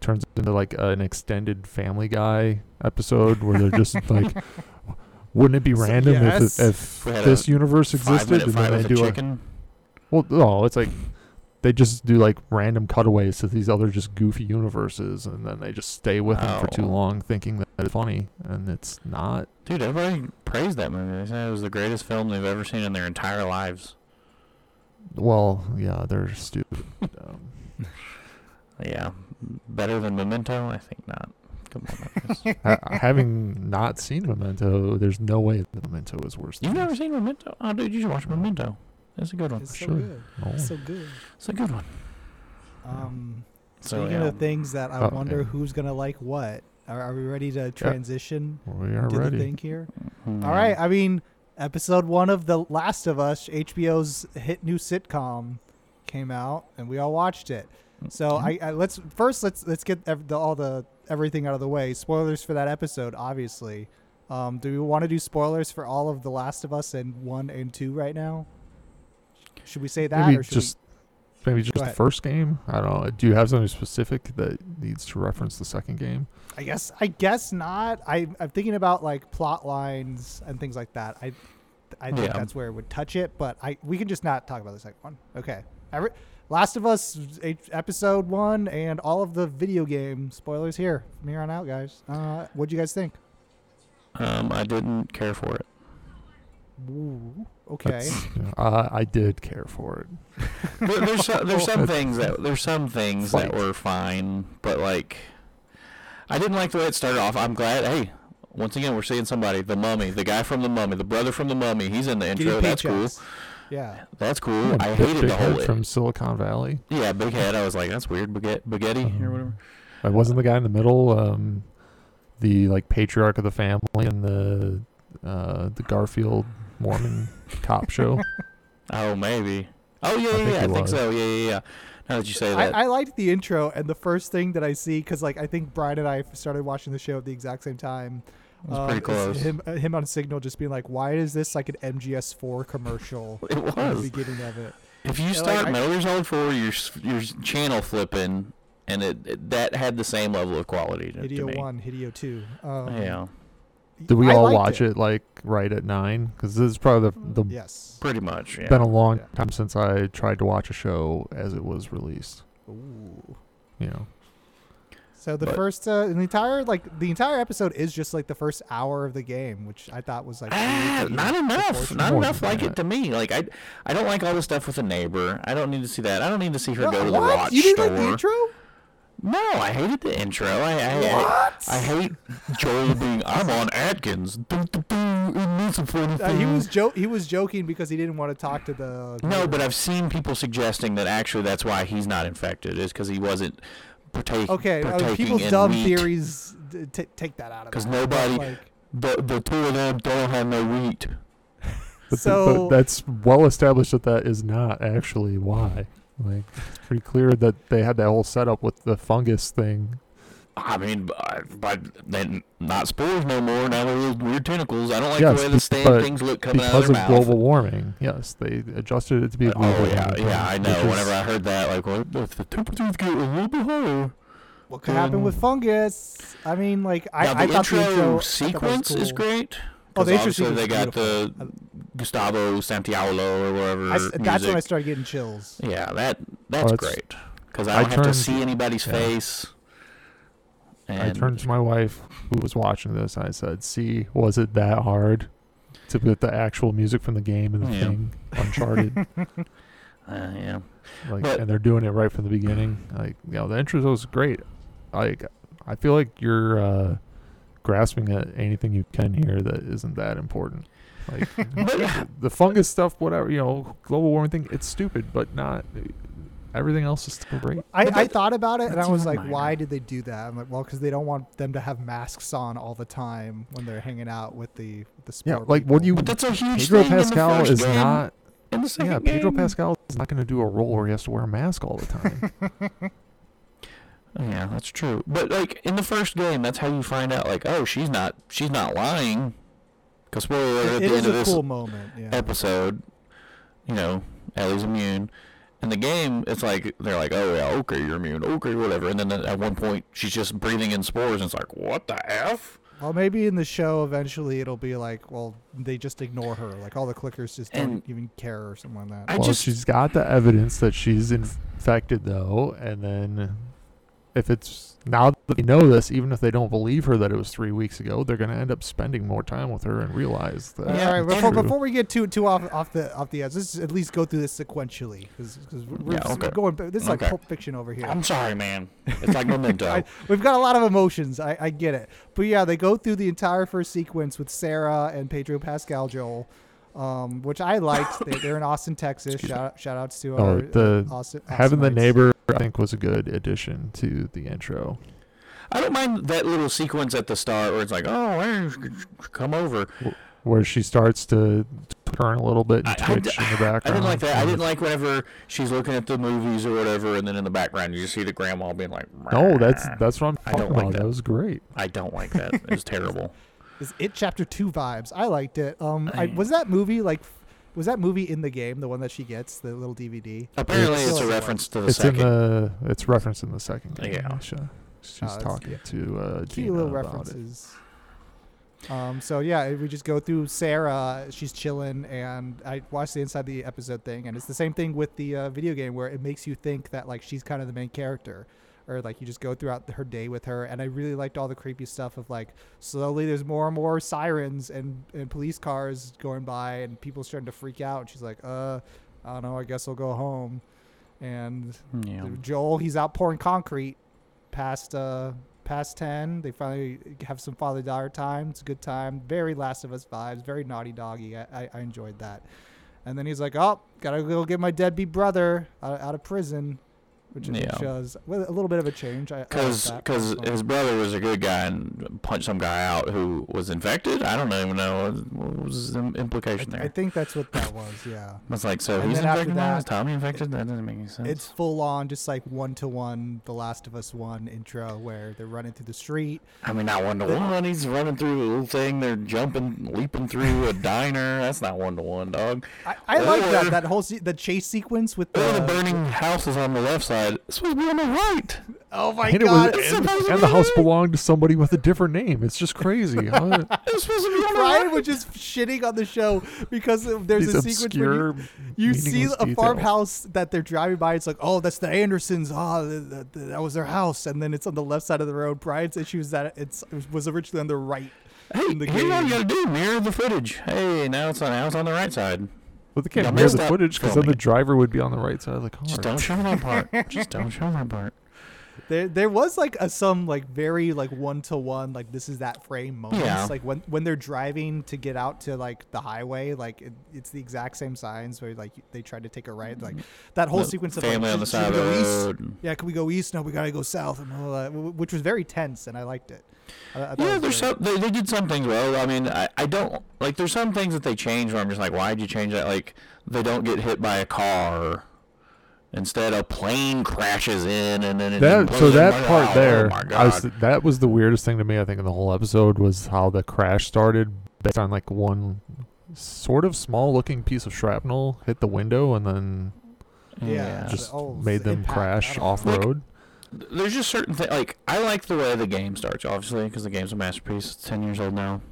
turns into like an extended Family Guy episode where they're just (laughs) like. Wouldn't it be So- random yes. if, if this a universe Five existed minute and then they a do a, well, no, it's like they just do like random cutaways to these other just goofy universes, and then they just stay with them for too Oh. long, thinking that it's funny, and it's not. Dude, everybody praised that movie. They said it was the greatest film they've ever seen in their entire lives. Well, yeah, they're stupid. um, (laughs) Yeah, better than Memento? I think not. Come on, (laughs) having not seen Memento, there's no way that Memento is worse. You've never seen Memento? Oh, dude, you should watch Memento. It's a good one. It's so Sure. good. No. It's so good. It's a good one. Um, So, speaking yeah. of things that I Oh, wonder yeah. who's gonna like what. Are, are we ready to transition? We are do the ready. thing here. Mhm. All right. I mean, episode one of The Last of Us, HBO's hit new sitcom, came out, and we all watched it. So Mhm. I, I let's first let's let's get ev- the, all the everything out of the way. Spoilers for that episode, obviously. Um, do we want to do spoilers for all of The Last of Us and one and two right now? Should we say that, maybe or should just maybe just the first game. I don't know. Do you have something specific that needs to reference the second game? I guess I guess not. I I'm thinking about like plot lines and things like that. I I think Yeah. that's where it would touch it, but I we can just not talk about the second one. Okay. Every, Last of Us episode one and all of the video game spoilers here from here on out, guys. Uh, what'd you guys think? Um, I didn't care for it. Ooh, okay. Uh, I did care for it. There- there's so, there's (laughs) some things that there's some things that were fine, but like I didn't like the way it started off. I'm glad. Hey, once again, we're seeing somebody. The Mummy, the guy from the Mummy, the brother from the Mummy. He's in the intro. That's cool. Yeah. That's cool. I Big- hated Big the whole. Head from Silicon Valley. yeah, big head. I was like, that's weird. Baguette, baguette Um, or whatever. I wasn't the guy in the middle, um, the like patriarch of the family and the uh, the Garfield Mormon cop show. (laughs) Oh, maybe. Oh yeah, I yeah, think yeah. I think was. so. Yeah, yeah, yeah. Now that you say that, I liked the intro and the first thing that I see because like I think Brian and I started watching the show at the exact same time. it was Um, pretty is close. Him, uh, him on Signal just being like, "Why is this like an MGS4 commercial?" (laughs) It in the beginning of it. If you like, start I- Metal Gear Solid 4, you're you're channel flipping, and it, it that had the same level of quality to, to Hideo me. one, Hideo two. Um, yeah. Did we I all watch it. like right at nine? Because this is probably the, the Yes. Pretty much. Yeah. been a long Yeah. time since I tried to watch a show as it was released. Ooh. You know, So the But- first, uh, the entire like the entire episode is just like the first hour of the game, which I thought was like Ah, not enough. Not More enough like that. it to me. Like I, I don't like all the stuff with the neighbor. I don't need to see that. I don't need to see her No, go to the what? watch You didn't store. like the intro? No, I hated the intro. I, I, What? I, I hate Joel being. I'm on Atkins. Uh, he was jo- he was joking because he didn't want to talk to the. No, but I've seen people suggesting that actually that's why he's not infected is because he wasn't partake, okay, uh, partaking people's in dumb wheat. theories. d- t- take that out of 'Cause Because nobody- Like, The the two of them don't have no wheat. (laughs) but, the- So- but that's well established that that is not actually why. Like it's pretty clear that they had that whole setup with the fungus thing. I mean, but, uh, but then not spores no more. Now they're those weird tentacles. I don't like Yes, the way the same but things look coming out because of of their mouth. global warming. Yes, they adjusted it to be a Oh global yeah, warming. yeah, I know. which is- Whenever I heard that, like, well, if the temperatures get a little bit higher, what could happen with fungus? I mean, like I, now, the I thought the intro I thought that was sequence is great. Oh, the 'cause intro sequence they got beautiful. the Gustavo Santiago or whatever. I s- that's when I started getting chills. Yeah, that that's it's- great because I I don't have to see anybody's yeah. face. I turned to my wife, who was watching this. and I said, "See, was it that hard to put the actual music from the game and the Yeah. thing Uncharted? (laughs) uh, yeah, like, But- and they're doing it right from the beginning. Like, you know, the intro was great. Like, I feel like you're uh, grasping at anything you can here that isn't that important. Like (laughs) the fungus stuff, whatever you know, global warming thing. It's stupid, but not. Everything else is still great. I, I thought about it and I was even like, why did they do that? I'm like, well, because they don't want them to have masks on all the time when they're hanging out with the with the Yeah, sport. like what do you? but that's a huge Pedro thing in the Pascal first is game. not. in the second Yeah, Pedro game. Pascal is not going to do a role where he has to wear a mask all the time. (laughs) Yeah, that's true. But like in the first game, that's how you find out. Like, oh, she's not she's not lying. Because spoiler alert, at it the end of this cool moment. Yeah. episode, you know, Ellie's immune. In the game, it's like they're like, oh yeah, okay, you're immune, okay, whatever. And then at one point, she's just breathing in spores, and it's like, what the f? Well, maybe in the show eventually it'll be like, well, they just ignore her. Like all the clickers just don't even care or something like that. I well, just- she's got the evidence that she's infected, though, and then if it's now that they know this, even if they don't believe her that it was three weeks ago, they're going to end up spending more time with her and realize that. Yeah, all right, before, true. before we get too too off off the off the edge, let's at least go through this sequentially because we're, Yeah, okay. we're going. This is like Pulp Fiction over here. I'm sorry, man. It's like (laughs) Memento. I, we've got a lot of emotions. I, I get it, but yeah, they go through the entire first sequence with Sarah and Pedro Pascal Joel, um, which I liked. they, they're in Austin, (laughs) Texas. Shout shout outs to Oh, our the- uh, Austin, Having the neighbor, I think, was a good addition to the intro. I don't mind that little sequence at the start where it's like, oh, hey, come over. where she starts to turn a little bit and I- I in the background. I didn't like that. I didn't like whenever she's looking at the movies or whatever, and then in the background you just see the grandma being like, No, that's that's what I'm I don't like about. that. That was great. I don't like that. It was (laughs) terrible. It's It Chapter Two vibes. I liked it. Um, I, I- was that movie like? Was that movie in the game? The one that she gets, the little DVD. Apparently, It's- it's a reference to the It's second. in the it's referenced in the second game. Yeah. Misha. She's that's- talking yeah. to uh, cute Gina little references. Um, so yeah, we just go through Sarah. She's chilling, and I watched the inside the episode thing, and it's the same thing with the uh, video game where it makes you think that like she's kind of the main character, or like you just go throughout her day with her. And I really liked all the creepy stuff of like slowly there's more and more sirens and and police cars going by, and people starting to freak out. And she's like, uh, I don't know, I guess I'll go home. And yeah. Joel, he's out pouring concrete past uh past ten. They finally have some father daughter time. It's a good time. Very Last of Us vibes. Very naughty doggy. I, I, I enjoyed that. And then he's like, "Oh, gotta go get my deadbeat brother out, out of prison," which, Yeah. shows well, a little bit of a change. Like Because because personally. his brother was a good guy and punched some guy out who was infected. I don't even know what was the implication there. I think that's what that was. Yeah. (laughs) It's like so And he's infected now. that- Is Tommy infected? That doesn't make any sense. It's full on, just like one to one, The Last of Us One intro, where they're running through the street. I mean, not one to one. He's running through a little thing. They're jumping, leaping through a (laughs) diner. That's not one to one, dog. I, I like that that whole se- the chase sequence with the the burning houses on the left side side. It's supposed to be on the right. Oh my And, it was, god! and, and the house belonged to somebody with a different name. It's just crazy. How- (laughs) It's supposed to be on the Brian right. was just shitting on the show because there's these a sequence where you, you see a details. farmhouse that they're driving by. It's like, oh, that's the Andersons. Ah, oh, th- th- th- that was their house. And then it's on the left side of the road. Brian's issue is that it's, it was originally on the right. Hey, in the here's what you gotta do: mirror the footage. Hey, now it's on. Now it's on the right side. But they can't messed the footage because then the driver would be on the right side of the car. Just don't show that part. Just (laughs) don't show that part. There, there was like a, some like very like one to one like this is that frame moments. Yeah. Like when when they're driving to get out to like the highway, like it, it's the exact same signs where like they tried to take a right. Like that whole The sequence of family like, on the side of the. Yeah, can we go east? No, we gotta go south, and all that, wh- which was very tense, and I liked it. I, I Yeah, there's some. They, they did some things well. I mean, I, I don't like. There's some things that they changed where I'm just like, why'd you change that? Like, they don't get hit by a car. Instead, a plane crashes in, and then it that just so that up. part Oh, there, Oh my I was, god! that was the weirdest thing to me. I think in the whole episode was how the crash started based on like one sort of small looking piece of shrapnel hit the window and then Yeah, just oh, made them impact, crash don't know. off Like, road. There's just certain things. Like, I like the way the game starts, obviously, because the game's a masterpiece. It's ten years old now.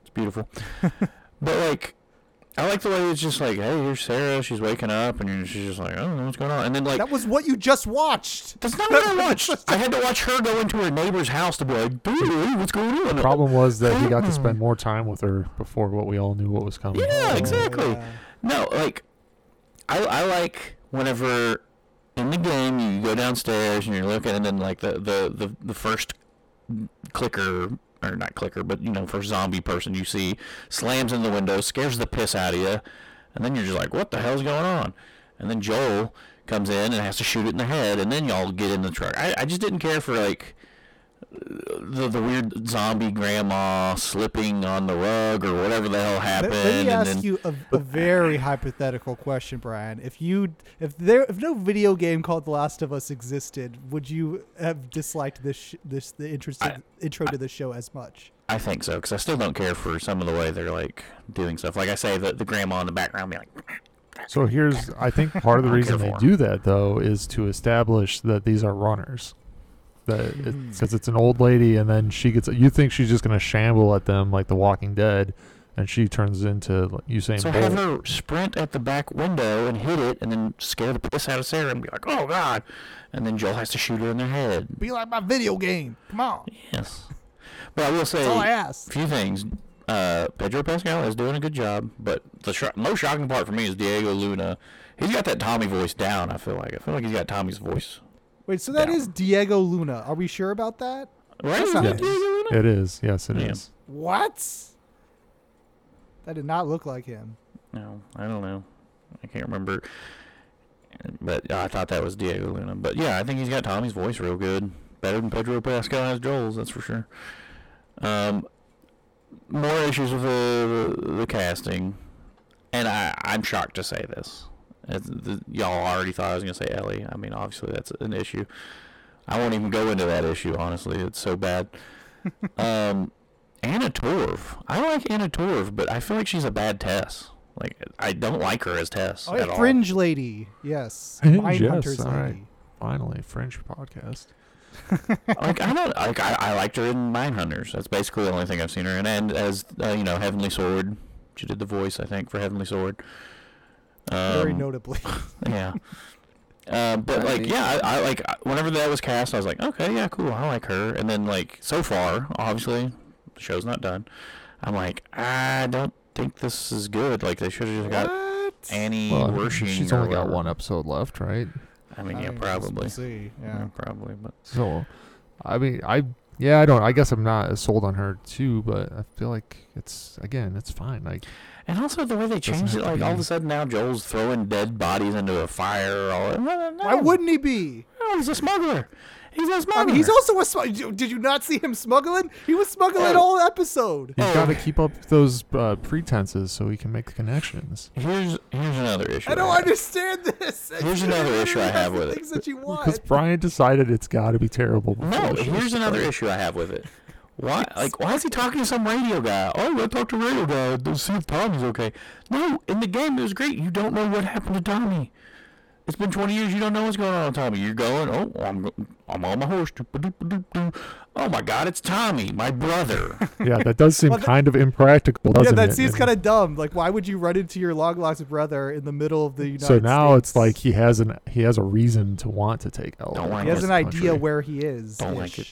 It's beautiful. (laughs) but like, I like the way it's just like, hey, here's Sarah. She's waking up, and you're, she's just like, I don't know what's going on. And then like, that was what you just watched. That's not what I (laughs) watched. I had to watch her go into her neighbor's house to be like, dude, what's going on? The problem was that he got to hmm. spend more time with her before what we all knew what was coming. Yeah, Oh, exactly. yeah. No, like, I, I like whenever in the game you go downstairs and you're looking, and then like the the the, the first clicker or not clicker, but you know, first zombie person you see slams in the window, scares the piss out of you, and then you're just like, what the hell's going on? And then Joel comes in and has to shoot it in the head, and then y'all get in the truck. I, I just didn't care for like the the weird zombie grandma slipping on the rug or whatever the hell happened. let me and ask then, you a, a very hypothetical question, Brian. If you, if there, if no video game called The Last of Us existed, would you have disliked this, this the interesting I- intro to the show as much? I think so because I still don't care for some of the way they're like doing stuff. Like I say, the the grandma in the background be like, So here's, I think part of the reason they do that though is to establish that these are runners. That because it's an old lady, and then she gets. You think she's just gonna shamble at them like The Walking Dead, and she turns into like, Usain so Bolt. have her sprint at the back window and hit it, and then scare the piss out of Sarah and be like, oh god, and then Joel has to shoot her in the head. Be like my video game. Come on. Yes, but I will say That's all I a ask. few things. Uh, Pedro Pascal is doing a good job, but the sho- most shocking part for me is Diego Luna. He's got that Tommy voice down. I feel like I feel like he's got Tommy's voice. Wait, so that down. is Diego Luna. Are we sure about that? Right? That's not that. Diego Luna? It is. Yes, it is. Yeah. What? That did not look like him. No, I don't know. I can't remember. But I thought that was Diego Luna. But yeah, I think he's got Tommy's voice real good. Better than Pedro Pascal has Joel's, that's for sure. Um, more issues with the, the, the casting. And I, I'm shocked to say this. It's, the, y'all already thought I was going to say Ellie. I mean, obviously that's an issue. I won't even go into that issue, honestly. It's so bad. (laughs) um, Anna Torv. I like Anna Torv, but I feel like she's a bad Tess. Like, I don't like her as Tess Oh, at yeah, all. Fringe Lady. Yes. (laughs) Fringe, Mindhunters yes, all right. Lady. Finally, French podcast. (laughs) like I don't like I, I liked her in Mindhunters. That's basically the only thing I've seen her in. And as uh, you know, Heavenly Sword. She did the voice, I think, for Heavenly Sword. Um, Very notably. (laughs) Yeah. (laughs) Uh, but That'd like, be- yeah, I, I like whenever that was cast, I was like, okay, yeah, cool, I like her. And then like so far, obviously, the show's not done. I'm like, I don't think this is good. Like they should have just got what? Annie Well, Wersching. she's or only got one episode left, right? I mean, I yeah, mean, probably. We'll see. Yeah, Yeah. probably. But So, I mean, I yeah, I don't. I guess I'm not as sold on her too, but I feel like it's again, it's fine. Like And also the way they changed it, like all of a sudden now Joel's throwing dead bodies into a fire. All no, no, no. Why wouldn't he be? No, he's a smuggler. He's a smuggler. I mean, he's also a smuggler. Did you not see him smuggling? He was smuggling Oh. all episode. he's Oh. got to keep up those uh, pretenses so he can make the connections. Here's here's another issue. I don't have. understand this. Here's another issue I have the with it. That you want. Because Brian decided it's got to be terrible. No, here's another started. issue I have with it. Why, like, why is he talking to some radio guy? Oh, I talked to radio guy to see if Tommy's okay. No, in the game it was great. You don't know what happened to Tommy. It's been 20 years. You don't know what's going on Tommy. You're going, oh, I'm, I'm on my horse. Oh my God, it's Tommy, my brother. (laughs) Yeah, that does seem Well, that- kind of impractical, yeah, doesn't that it? seems kind of dumb. Like, why would you run into your long lost brother in the middle of the United So now it's like he has an he has a reason to want to take Ella. Don't like he has this an idea country. where he is. Don't like it.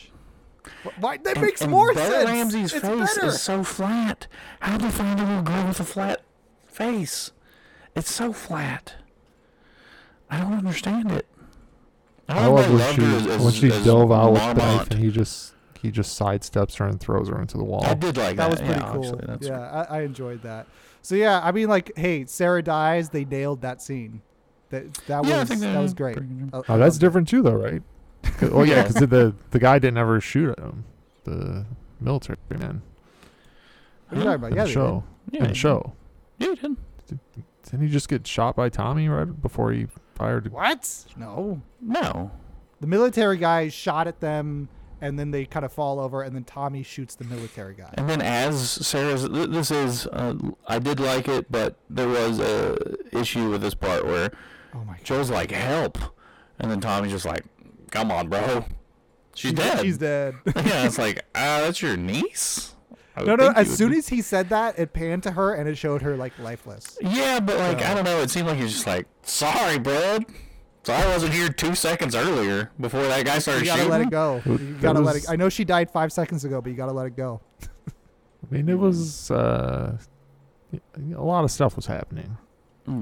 Why? That And- makes and more Bella sense. Ramsey's it's face better. is so flat. How'd you find a little girl with a flat face? It's so flat. I don't understand it. I love when loved she as- as- when she as dove out with the knife and he just he just sidesteps her and throws her into the wall. I did like that that. was pretty yeah, cool. obviously, that's- Yeah, I, I enjoyed that. So yeah, I mean, like, hey, Sarah dies. They nailed that scene. That that yeah, was think that was great. pretty good. I- I Oh, that's different too, though, right? (laughs) 'Cause- Oh yeah, Yeah. because the the guy didn't ever shoot at him. The military man What are you talking about? in Yeah, the they show. Yeah, in the show, Yeah, he did. didn't he just get shot by Tommy right before he fired? did. What? No. No. The military guy shot at them, and then they kind of fall over, and then Tommy shoots the military guy. And then as Sarah's, th- this is, uh, I did like it, but there was a issue with this part where Oh my god. Joe's like, "Help," and then Tommy's just like, "Come on, bro, she's She- dead." She's dead. (laughs) yeah, it's (laughs) like, ah, that's your niece. I would no, no. As soon be- as he said that, it panned to her, and it showed her like lifeless. yeah, but like, So- I don't know. It seemed like he was just like, "Sorry, bud." So I wasn't here two seconds earlier before that guy started You gotta shooting. let it go. You it gotta let it. I know she died five seconds ago, but you gotta let it go. I mean, it was uh, a lot of stuff was happening.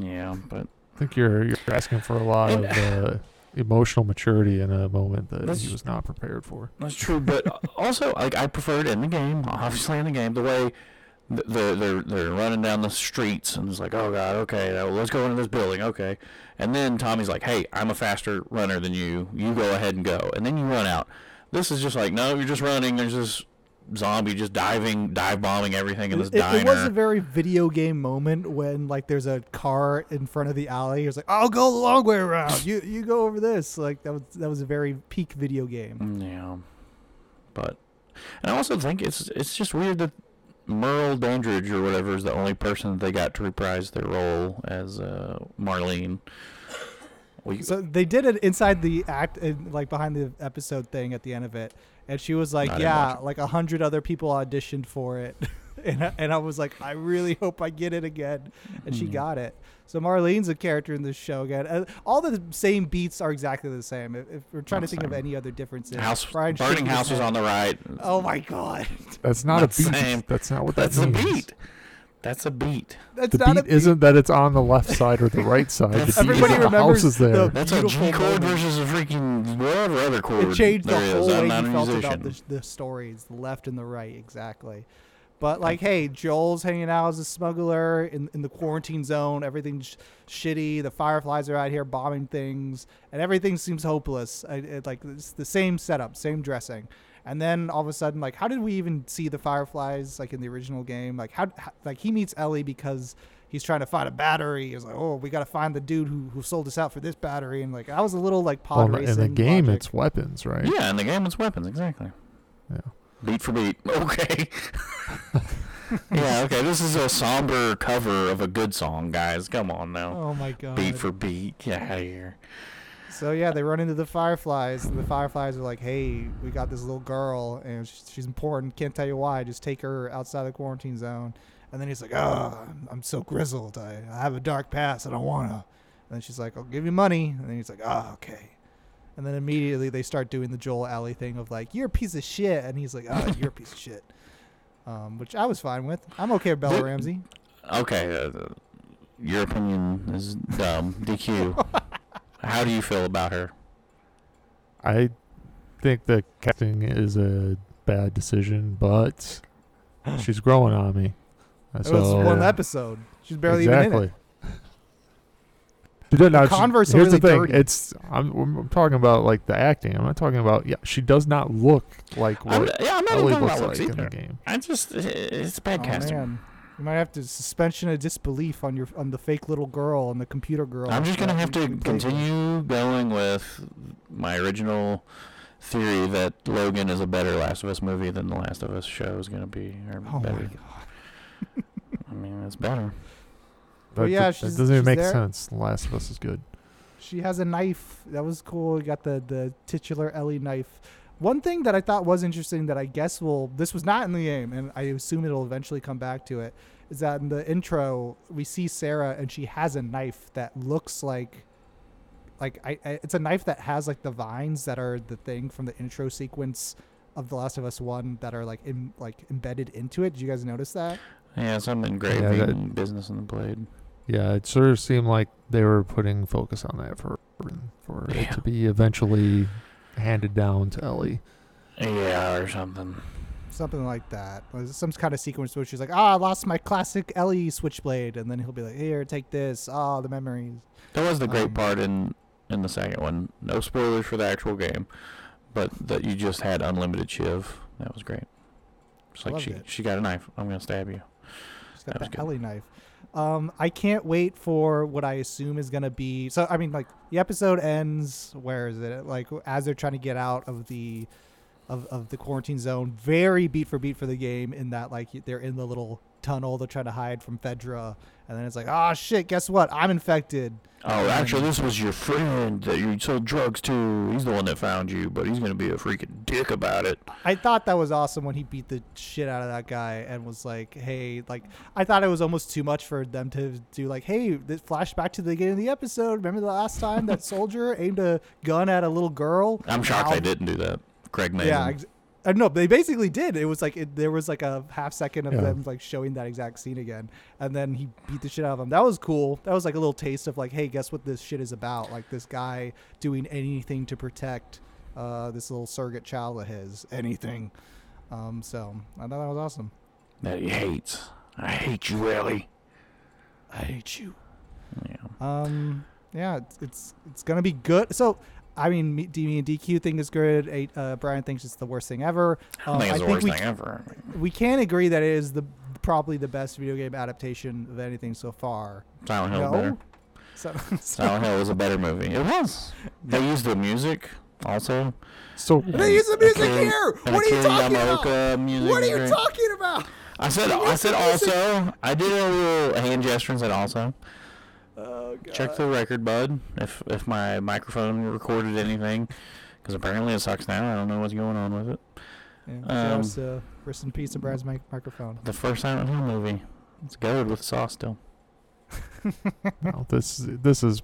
Yeah, but I think you're you're asking for a lot of uh, emotional maturity in a moment that That's- he was not prepared for. That's true, but (laughs) also like I preferred in the game, obviously in the game, the way they're they're they're running down the streets and it's like, oh god, okay, let's go into this building, okay, and then Tommy's like, hey, I'm a faster runner than you, you go ahead and go, and then you run out. This is just like, no, you're just running. There's this zombie just diving, dive bombing everything in this It, it- diner. it was a very video game moment when like there's a car in front of the alley. It's like I'll go the long way around. You you go over this. Like that was that was a very peak video game. Mm, Yeah, but and I also think it's it's just weird that Merle Dandridge or whatever is the only person that they got to reprise their role as uh, Marlene. We, So they did it inside the act, in, like behind the episode thing at the end of it, and she was like, didn't "Yeah, like a hundred other people auditioned for it," (laughs) and I, and I was like, "I really hope I get it again," and she Mhm. got it. So Marlene's a character in this show again. Uh, all the same beats are exactly the same. If, if we're trying Not to think of any other differences, house Brian burning house was on the right. Oh my god, That's not, Not a beat. same. That's not what That's that a beat. That's a beat. that's The not a beat isn't that it's on the left side or the right side. The Everybody is the remembers house is there. the- That's a Beautiful G chord versus a freaking whatever other chord. It changed the whole I'm way you felt about the, the stories, the left and the right, exactly. But like, hey, Joel's hanging out as a smuggler in, in the quarantine zone. Everything's shitty. The fireflies are out here bombing things, and everything seems hopeless. I, it, like it's the same setup, same dressing. And then all of a sudden, like, how did we even see the fireflies like in the original game? Like, how, how like he meets Ellie because he's trying to find a battery. He's like, oh, we got to find the dude who, who sold us out for this battery. And like, I was a little like Well, pod in the- in the game, logic. it's weapons, right? Yeah, in the game it's weapons exactly. Yeah. Beat for beat. (laughs) Okay. (laughs) yeah. Okay. This is a somber cover of a good song, guys. Come on now. Oh my god. beat for beat. Get out of here. So yeah, they run into the fireflies, and the fireflies are like, "Hey, we got this little girl, and she's, she's important. Can't tell you why. Just take her outside the quarantine zone." And then he's like, "Oh, I'm, I'm so grizzled. I, I have a dark past. I don't wanna." And then she's like, "I'll give you money." And then he's like, "Oh, okay." And then immediately they start doing the Joel Ellie thing of like, "You're a piece of shit," and he's like, "Oh, you're a piece of shit," um, which I was fine with. I'm okay with Bella Ramsey. Okay. Uh, your opinion is dumb. DQ. (laughs) How do you feel about her? I think the casting is a bad decision, but (gasps) she's growing on me. It was one episode. She's barely even in exactly. it. She did not. she- Converse are here's the thing. dirty. It's I'm, I'm talking about like the acting. I'm not talking about. Yeah, she does not look like I'm, yeah, I'm not Ellie even talking looks about like looks in the game. I just it's bad Oh casting. man, you might have to suspension of disbelief on your on the fake little girl and the computer girl. I'm just gonna have to we with. continue going with my original theory that Logan is a better Last of Us movie than the Last of Us show is gonna be. Or Oh my god. I mean, it's better. Well, That, yeah, that she's- doesn't even make there. sense. The Last of Us is good. She has a knife. That was cool. You got the the titular Ellie knife. One thing that I thought was interesting that I guess will this was not in the game, and I assume it'll eventually come back to it. Is that in the intro we see Sarah and she has a knife that looks like like I, I it's a knife that has like the vines that are the thing from the intro sequence of The Last of Us One that are like in like embedded into it. Did you guys notice that? Yeah, some engraving that- business in the blade. Yeah, it sort of seemed like they were putting focus on that for for it to be eventually handed down to Ellie. Yeah, or something. Something like that. Or Some kind of sequence where she's like, "Ah, I lost my classic Ellie switchblade," and then he'll be like, "Here, take this. Ah, the memories." That was the great Um, part in in the second one. No spoilers for the actual game, but that you just had unlimited shiv. That was great. It's like she it. she got a knife. I'm gonna stab you. She's got That the. Ellie knife. Um, I can't wait for what I assume is gonna be. So I mean, like the episode ends. Where is it? Like as they're trying to get out of the, of, of the quarantine zone. Very beat for beat for the game. In that like they're in the little tunnel. They're trying to hide from Fedra, and then it's like, oh shit, guess what? I'm infected. Oh, actually, this was your friend that you sold drugs to. He's the one that found you, but he's gonna be a freaking dick about it. I thought that was awesome when he beat the shit out of that guy and was like, "Hey, like I thought it was almost too much for them to do like, hey, this flashback to the beginning of the episode. Remember the last time that (laughs) soldier aimed a gun at a little girl? I'm shocked Now- they didn't do that. Craig Mazin. Yeah, ex- uh, no, they basically did. It was like it, there was like a half second of Yeah. them like showing that exact scene again, and then he beat the shit out of him. That was cool. That was like a little taste of like, hey, guess what this shit is about? Like this guy doing anything to protect uh, this little surrogate child of his, anything. Um, so I thought that was awesome. that he hates. I hate you, Ellie. I hate you. Yeah. Um, yeah, it's it's, it's gonna be good. So. I mean, me, me and DQ think it's good. Uh, Brian thinks it's the worst thing ever. I Um, think it's the worst we, thing ever. we can agree that it is the probably the best video game adaptation of anything so far. Silent Hill better. No, (laughs) so, Silent Hill was a better movie. It was. They used the music also. So They use the music Akira- here. and What are you talking about? Yamaoka music What are you talking about? I said I said also. I did a little hand gesture and said also. Oh god. Check the record, bud. If if my microphone recorded anything, because apparently it sucks now. I don't know what's going on with it. Yeah, um, just, uh, rest in peace to Brad's mic- microphone. The first Silent Hill movie. It's good with sauce still. (laughs) no, this this is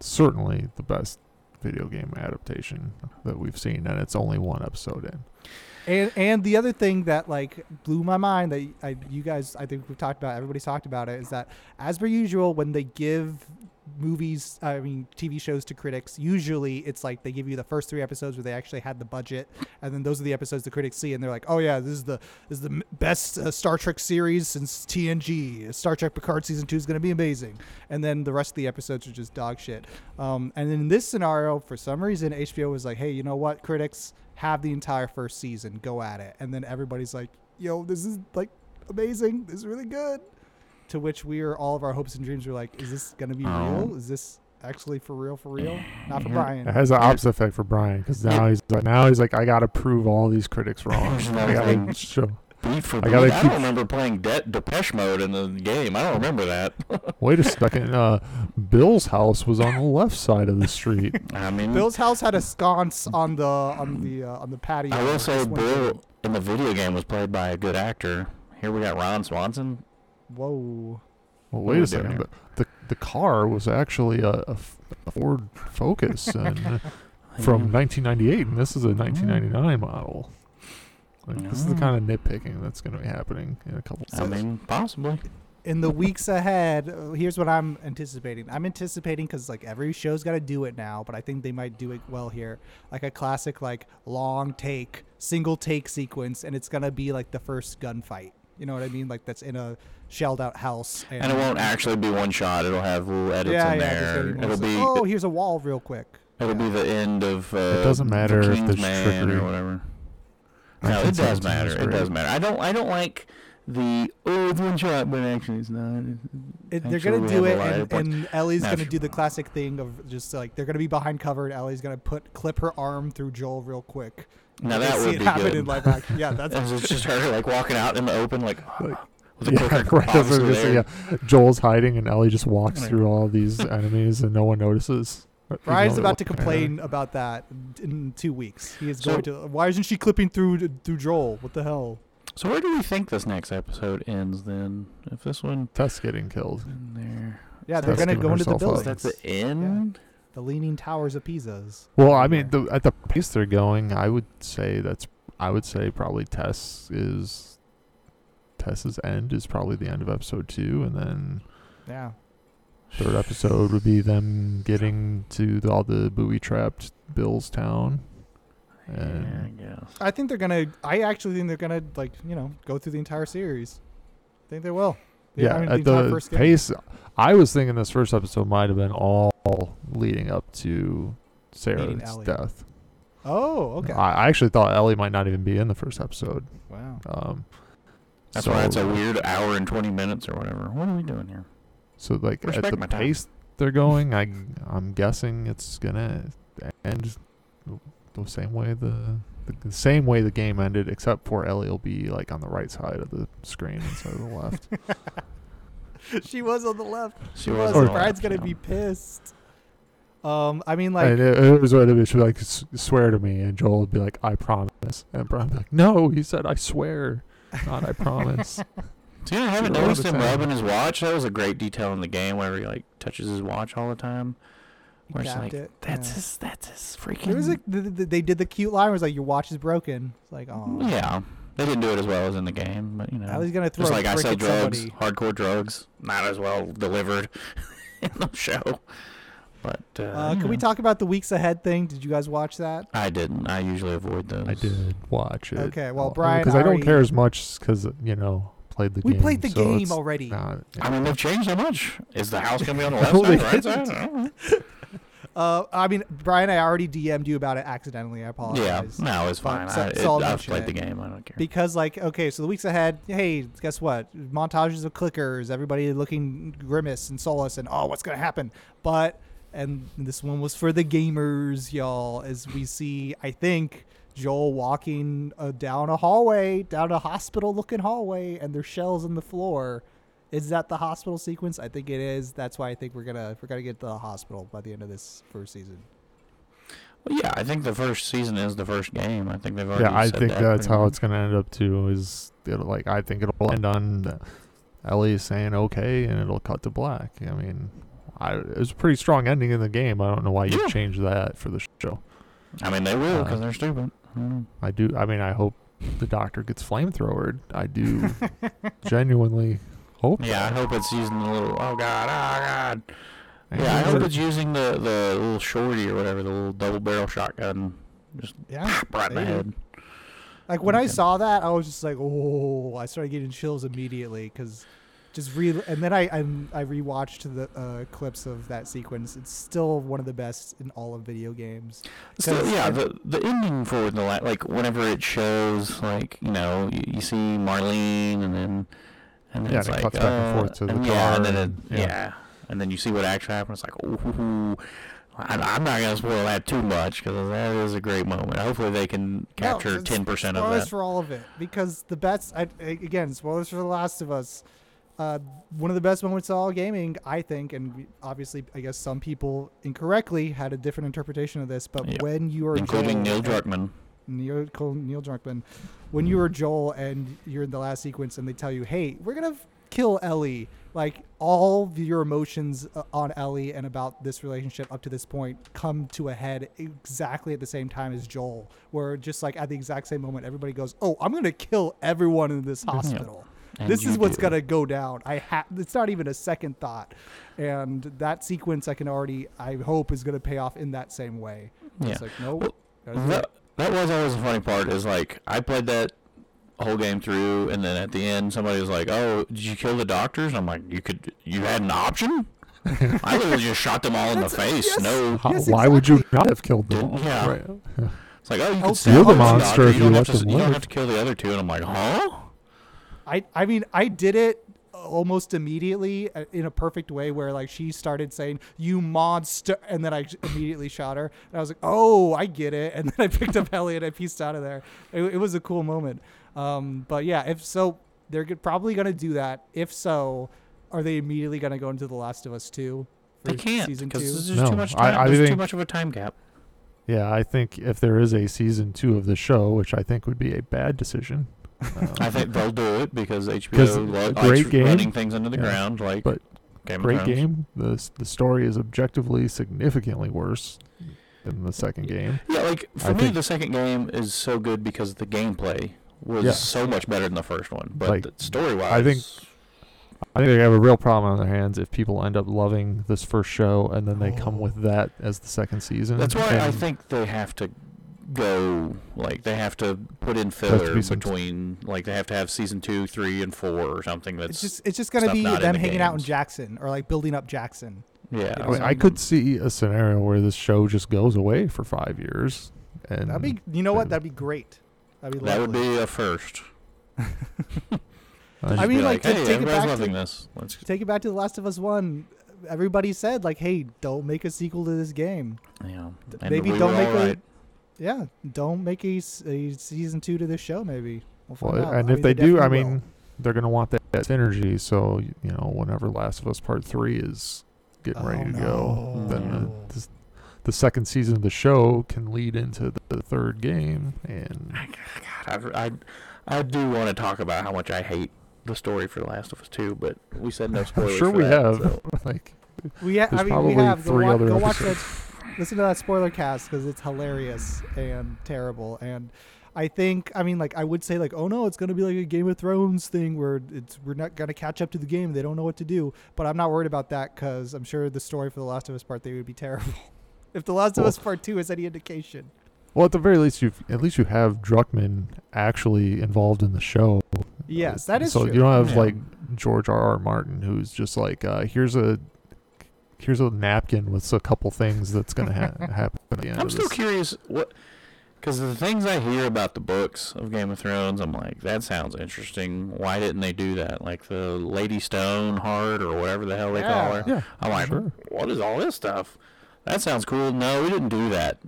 certainly the best video game adaptation that we've seen, and it's only one episode in. And and the other thing that like blew my mind that I, you guys I think we've talked about everybody's talked about it is that as per usual when they give movies I mean TV shows to critics usually it's like they give you the first three episodes where they actually had the budget and then those are the episodes the critics see and they're like oh yeah this is the this is the best uh, Star Trek series since TNG Star Trek Picard season 2 is going to be amazing. And then the rest of the episodes are just dog shit. Um, and in this scenario for some reason HBO was like hey you know what critics have the entire first season go at it and then everybody's like yo this is like amazing this is really good to which we are all of our hopes and dreams were like is this gonna be Oh. real is this actually for real for real not for brian It has the opposite effect for Brian because now he's like now he's like I gotta prove all these critics wrong. There's (laughs) I gotta show. Beat for I beat. I, gotta I don't remember playing De- Depeche Mode in the game. I don't remember that. (laughs) Wait a second. Uh, Bill's house was on the left side of the street. (laughs) I mean, bill's house had a sconce on the on the uh, on the patio I will say Bill in the video game was played by a good actor. Here we got Ron Swanson. whoa Well, wait a second. here? The, the the car was actually a Ford Focus and, (laughs) from 1998, and this is a 1999 model. Like, This is the Mm. kind of nitpicking that's going to be happening in a couple. I mean, possibly. in the weeks ahead uh, here's what i'm anticipating i'm anticipating because like every show's got to do it now but i think they might do it well here like a classic like long take single take sequence and it's gonna be like the first gunfight you know what i mean like that's in a shelled out house And it won't actually be one shot. It'll have little edits yeah, in yeah, there. gonna It'll be oh here's a wall real quick it'll be the end of. Uh, doesn't matter the if King's there's Man trickery. or whatever. (laughs) No, it does matter. It great. does matter. I don't. I don't like the oh it's one shot, but actually it's not. it, they're gonna do it and, and ellie's gonna do the classic thing of just like they're gonna be behind cover and ellie's gonna put clip her arm through joel real quick Now You that see would it be happen good. in live action yeah (laughs) that's It's just her like walking out in the open, like, (gasps) Like, with a Yeah, clicker (laughs) right. That's what I was obviously gonna say, there. yeah. Joel's hiding, and Ellie just walks Right. through all these enemies, and no one notices. He's Brian's about to looking at complain about that in two weeks. He is So- going to. Why isn't she clipping through through Joel? What the hell? So where do we think this next episode ends then? If this one Tess getting killed. in there, Yeah, they're Tess gonna go into the herself up. buildings. is the end? the Leaning Towers of Pisa's. Well, I mean, the, at the pace they're going, I would say that's. I would say probably Tess is. Tess's end is probably the end of episode two, and then Yeah. Third episode would be them getting to the, all the booby trapped Bill's town. Yeah, I guess. I think they're gonna. I actually think they're gonna like you know go through the entire series. I think they will. They- yeah, I mean, at entire the first game. pace, I was thinking this first episode might have been all leading up to Sarah's death. Oh, okay. I, I actually thought Ellie might not even be in the first episode. wow. Um, That's so, why it's a weird hour and twenty minutes or whatever. What are we doing here? So like Respect at the my time. pace they're going, I I'm guessing it's gonna end the same way the, the the same way the game ended, except for Ellie will be like on the right side of the screen instead of the left. (laughs) she was on the left. She She was was. on Brian's gonna yeah. be pissed. Um, I mean, like, and it, it was what it was. She'd like, "S- "Swear to me," and Joel would be like, "I promise," and Brian would be like, "No," he said, "I swear." Not I promise. (laughs) See, I haven't noticed him rubbing his watch. That was a great detail in the game where he like touches his watch all the time. he Where it's like, it. that's yeah. his, that's his freaking. There was like th- th- they did the cute line where it's like your watch is broken. It's like, oh, yeah, they didn't do it as well as in the game, but you know, Now he's gonna throw just like I brick sell drugs, somebody. hardcore drugs, not as well delivered (laughs) in the show. But uh, Uh, you can we talk about the weeks ahead thing? Did you guys watch that? I didn't. I usually avoid those. I did watch it. Okay, well, Brian, because I don't already- care as much because you know played the We game. played the so game already. not- I mean, they've changed so much. Is the house gonna be on the (laughs) left No, side, right side? I don't know. (laughs) Uh, I mean, Brian, I already DM'd you about it accidentally. I apologize. Yeah, no, it's fine. so- I, it, so I'll I've played it. the game. I don't care. Because like, okay, so the weeks ahead, hey, guess what? Montages of clickers, everybody looking grimace and solace, and oh, what's gonna happen? But and this one was for the gamers, y'all. As we see, I think Joel walking uh, down a hallway, down a hospital-looking hallway, and there's shells in the floor. Is that the hospital sequence? I think it is. That's why I think we're gonna we're gonna get to the hospital by the end of this first season. Well, yeah, I think the first season is the first game. I think they've already. yeah, I said think that that's how much. it's gonna end up too. Is it'll, like I think it'll end on Ellie saying okay, and it'll cut to black. I mean, I, it was a pretty strong ending in the game. I don't know why you Yeah. changed that for the show. I mean, they will Uh, because they're stupid. I do. I mean, I hope the doctor gets flamethrowered. I do (laughs) genuinely hope. Yeah, I hope it's using the little. Oh God! Oh God! And Yeah, I hope it's using the the little shorty or whatever, the little double barrel shotgun, just Yeah, right in the maybe. head. Like when I saw that, I was just like, oh! I started getting chills immediately because just re and then I I, I rewatched the uh, clips of that sequence. It's still one of the best in all of video games. So yeah, the the ending for the la- like whenever it shows like you know you, you see Marlene and then and then Yeah, it's and it like cuts back and uh, forth to the and yeah, and then it, yeah. yeah. and then you see what actually happened. It's like ooh, I, I'm not gonna spoil that too much because that is a great moment. Hopefully they can capture No, ten percent of spoilers for all of it because the best. I, I- again, spoilers for The Last of Us. Uh, one of the best moments of all gaming, I think, and obviously, I guess some people incorrectly had a different interpretation of this. But Yeah. when you are including Joel Neil Druckmann. Neil, Neil Druckmann, when you were Joel and you're in the last sequence and they tell you, hey, we're going to kill Ellie, like all your emotions uh, on Ellie and about this relationship up to this point come to a head exactly at the same time as Joel, where just like at the exact same moment, everybody goes, oh, I'm going to kill everyone in this (laughs) hospital. And This is what's do. gonna go down. I ha- It's not even a second thought, and that sequence I can already, I hope, is gonna pay off in that same way. Yeah. It's like nope. Well, That, that was always the funny part is like I played that whole game through and then at the end somebody was like, "Oh, did you kill the doctors?" I'm like, "You could you had an option?" I literally just shot them all in the face. yes. No. How, Yes, why would you not have killed them? All? yeah. Right. It's like, "Oh, you Oh, could stab you're the monster doctor, if you you don't have to, You don't have to kill the other two. And I'm like, "Huh?" I I mean I did it almost immediately uh, in a perfect way where like she started saying you monster and then I immediately shot her and I was like oh I get it and (laughs) then I picked up Ellie and I pieced out of there it, it was a cool moment um but yeah if so they're probably gonna do that if so are they immediately gonna go into The Last of Us 2 They can't season because two? there's just No, too much time. I there's too much of a time gap. Yeah, I think if there is a season two of the show, which I think would be a bad decision. Um, I think they'll do it because HBO lo- great likes game. running things under the Yeah. ground, like But Game great of game. The the story is objectively significantly worse than the second game. Yeah, like for I me, think- the second game is so good because the gameplay was Yeah. so much better than the first one. But Like, the story-wise, I think- I think they have a real problem on their hands if people end up loving this first show and then they come Oh. with that as the second season. that's why I think they have to go like they have to put in has to filler be between like they have to have season two, three, and four or something. That's It's just it's just gonna be them the hanging out in. Jackson or like building up Jackson. yeah. you I, mean, I could see a scenario where this show just goes away for five years, and That'd be you know what? That'd be great. That'd be that would be a first. (laughs) I I mean, be like, hey, take it everybody's back to- this. Let's Take it back to The Last of Us One. Everybody said like, "Hey, don't make a sequel to this game." yeah. And maybe we don't make all a right. Yeah, don't make a, s- a season two to this show. Maybe. We'll find Well, out. and I if mean, they, do, I definitely will. mean, they're gonna want that, that synergy. So you know, whenever Last of Us Part Three is getting ready Oh, to go, then Yeah. the, the, the second season of the show can lead into the, the third game, and God, I, I, I do want to talk about how much I hate the story for The Last of Us 2, but we said no (laughs) spoilers. I'm spoilers. sure for we that, have so- (laughs) like we ha- I mean, probably we have go, three wa- other go watch that. Episodes. Listen to that spoiler cast because it's hilarious and terrible. And I think, I mean, like I would say, like, oh no, it's gonna be like a Game of Thrones thing where it's we're not gonna catch up to the game. They don't know what to do. But I'm not worried about that because I'm sure the story for The Last of Us Part Three would be terrible. (laughs) if The Last of Us Part Two is any indication. well, at the very least, you at least you have Druckmann actually involved in the show. Yes, that is true. so true. you don't have Yeah. like George R. R. Martin, who's just like, uh, here's a here's a napkin with a couple things that's gonna ha- (laughs) happen. At the end I'm still this. curious what. Because the things I hear about the books of Game of Thrones, I'm like, that sounds interesting. Why didn't they do that? Like the Lady Stoneheart or whatever the hell they call her. Yeah, I'm like, sure. what is all this stuff? That sounds cool. No, we didn't do that.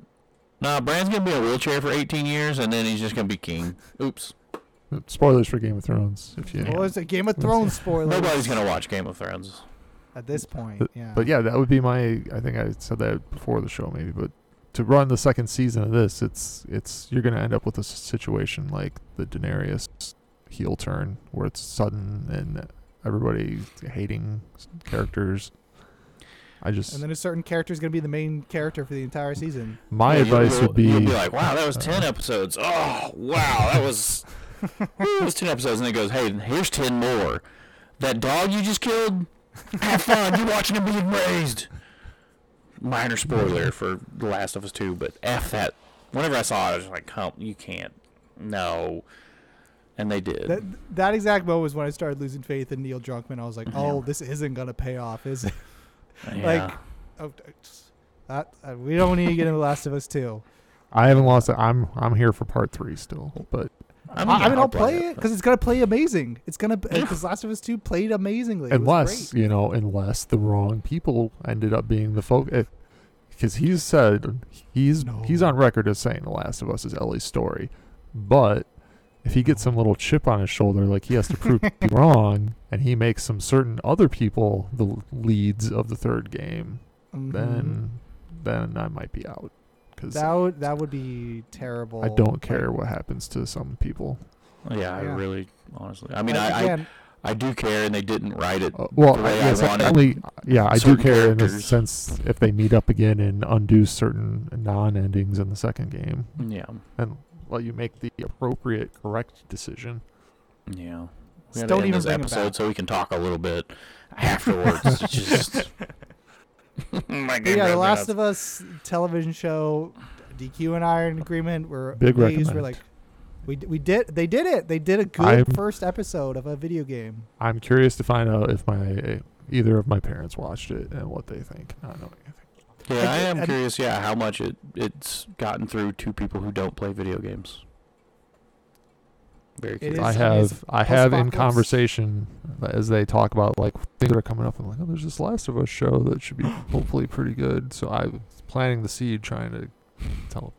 Nah, Bran's gonna be in a wheelchair for 18 years, and then he's just gonna be king. Oops. Spoilers for Game of Thrones, if you. Well, it's a Game of Thrones spoiler. Nobody's gonna watch Game of Thrones. At this point. But, Yeah. but yeah, that would be my. I think I said that before the show, maybe. But to run the second season of this, it's it's you're gonna end up with a situation like the Daenerys heel turn, where it's sudden and everybody hating characters. I just and then a certain character is going to be the main character for the entire season. my Yeah, advice you'll- would be, You'll be like, wow, that was uh, 10 episodes. Oh, wow, that was. (laughs) that was 10 episodes. And then it goes, hey, here's 10 more. That dog you just killed? Have fun. You're watching him being raised. Minor spoiler for The Last of Us 2, but F that. Whenever I saw it, I was like, come, you can't. No. And they did. That that exact moment was when I started losing faith in Neil Druckmann. I was like, oh, Yeah. this isn't going to pay off, is it? yeah. like- Oh, it's- that uh, we don't need to get into Last of Us 2. I haven't lost it. I'm I'm here for part three still, but I mean, I mean, I'll play it because it's gonna play amazing. It's gonna because Last of Us Two played amazingly. Unless great. you know, unless the wrong people ended up being the folk, because he's said he's he's on record as saying The Last of Us is Ellie's story, but if he gets some little chip on his shoulder, like he has to prove be (laughs) wrong, and he makes some certain other people the leads of the third game, Mhm. then then I might be out because that would that would be terrible. I don't Like, care what happens to some people. Yeah, I Yeah. really, honestly. I mean, like, I, I, again, I do care, and they didn't write it. Uh, well, the way I, I yes, wanted only, yeah, I do certain care in the characters. sense if they meet up again and undo certain non-endings in the second game, Yeah. and let you make the appropriate, correct decision. Yeah. Just We gotta don't end even this bring 'em episode back. so we can talk a little bit afterwards. (laughs) It's just. (laughs) My but yeah, The Last of Us television show. DQ and I are in agreement. We're Big pleased. We're recommend. like, we we did they did it. They did a good I'm- first episode of a video game. I'm curious to find out if my either of my parents watched it and what they think. Not knowing anything. Yeah, I And- am and- curious. Yeah, how much it it's gotten through to people who don't play video games. Very curious. is- I have I have in conversation uh, as they talk about like things that are coming up. I'm like, oh, there's this Last of Us show that should be (gasps) hopefully pretty good. So I'm planting the seed, trying to tell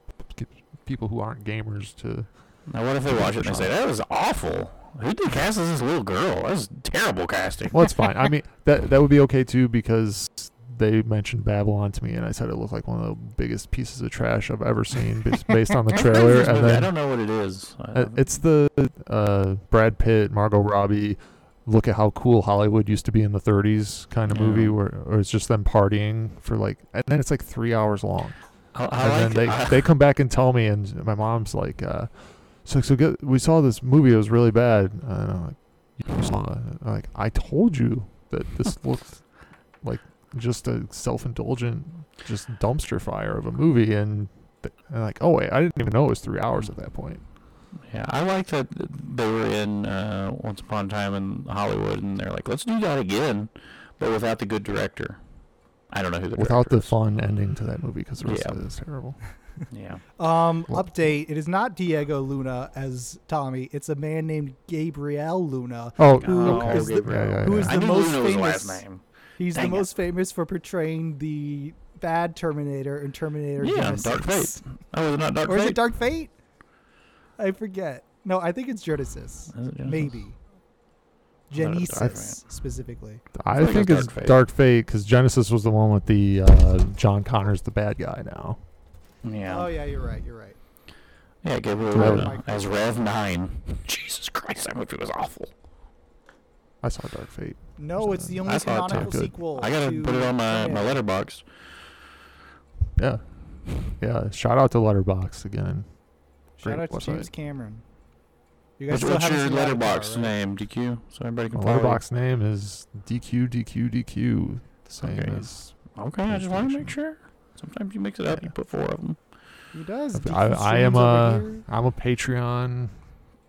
people who aren't gamers to. Now, what if they watch it and they say that was awful? Who did cast as this little girl? That was terrible casting. Well, it's fine. I mean, that that would be okay too because they mentioned Babylon to me, and I said it looked like one of the biggest pieces of trash I've ever seen, based, (laughs) based on the trailer. And movie, I don't know what it is. Uh, it's the uh, Brad Pitt, Margot Robbie. Look at how cool Hollywood used to be in the 30s kind of movie, where or it's just them partying for like, and then it's like three hours long. I, I and like then they (laughs) they come back and tell me, and my mom's like, uh, "So so get, we saw this movie. It was really bad." And I'm like, "You saw it?" I'm like, I told you that this (laughs) looked like just a self-indulgent, just dumpster fire of a movie, and, th- and like, oh wait, I didn't even know it was three hours at that point. Yeah, I like that they were in uh, Once Upon a Time in Hollywood, and they're like, let's do that again, but without the good director. I don't know who the Without the is. fun ending to that movie, because the rest Yeah. of it is terrible. (laughs) Yeah. Um, Well- update. It is not Diego Luna as Tommy. It's a man named Gabriel Luna. Oh, Who okay. is the- yeah, yeah, who yeah. is the most famous- name. He's Dang the it. most famous for portraying the bad Terminator in Terminator Yeah, Genisys. Dark Fate. Oh, was it not Dark Or is Fate? it Dark Fate? I forget. No, I think it's Genisys. It Genisys? Maybe. thought it was Dark Genesis specifically. I feel like think it's it's Dark Fate. Dark Fate because Genisys was the one with the uh, John Connor's the bad guy now. Yeah. Oh yeah, you're right. You're right. Yeah, Gabriel Rev- as Rev 9. (laughs) Jesus Christ, that movie was awful. I saw Dark Fate. No, it's the only I saw it too. canonical Good. sequel. I gotta to put it on my, my Letterboxd. Yeah, yeah. Shout out to Letterboxd again. Shout Great out to website. James Cameron. You guys What's, still what's haven't your Letterboxd right? name, DQ? So everybody can My follow you. Letterboxd name is DQ DQ DQ. The same Okay. as Okay, I just want to make sure. Sometimes you mix it up, Yeah. you put four of them. He does. I, DQ I am streams over a here. I'm a Patreon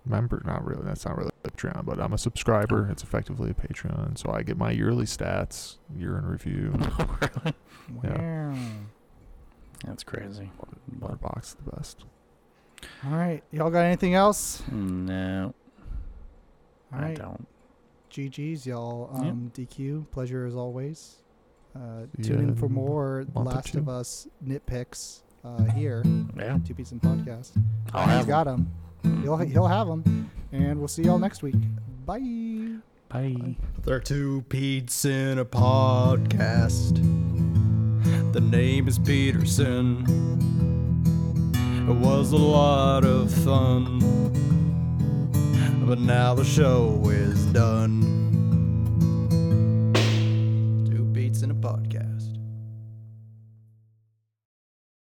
member. Not really. That's not really a Patreon, but I'm a subscriber. It's effectively a Patreon, so I get my yearly stats, year in review. (laughs) really? Yeah. Wow. That's crazy. But, Letterboxd the best. All right, y'all got anything else? no, All I don't. GG's, y'all. Yeah. Um, DQ, pleasure as always. Uh, tune in for more Last of. Us nitpicks uh, here, Yeah, Two Piece in Podcast. I'll He's have got them. He'll he'll have them, and we'll see y'all next week. Bye. Bye. They're two Pete's in a podcast. The name is Peterson. It was a lot of fun. But now the show is done.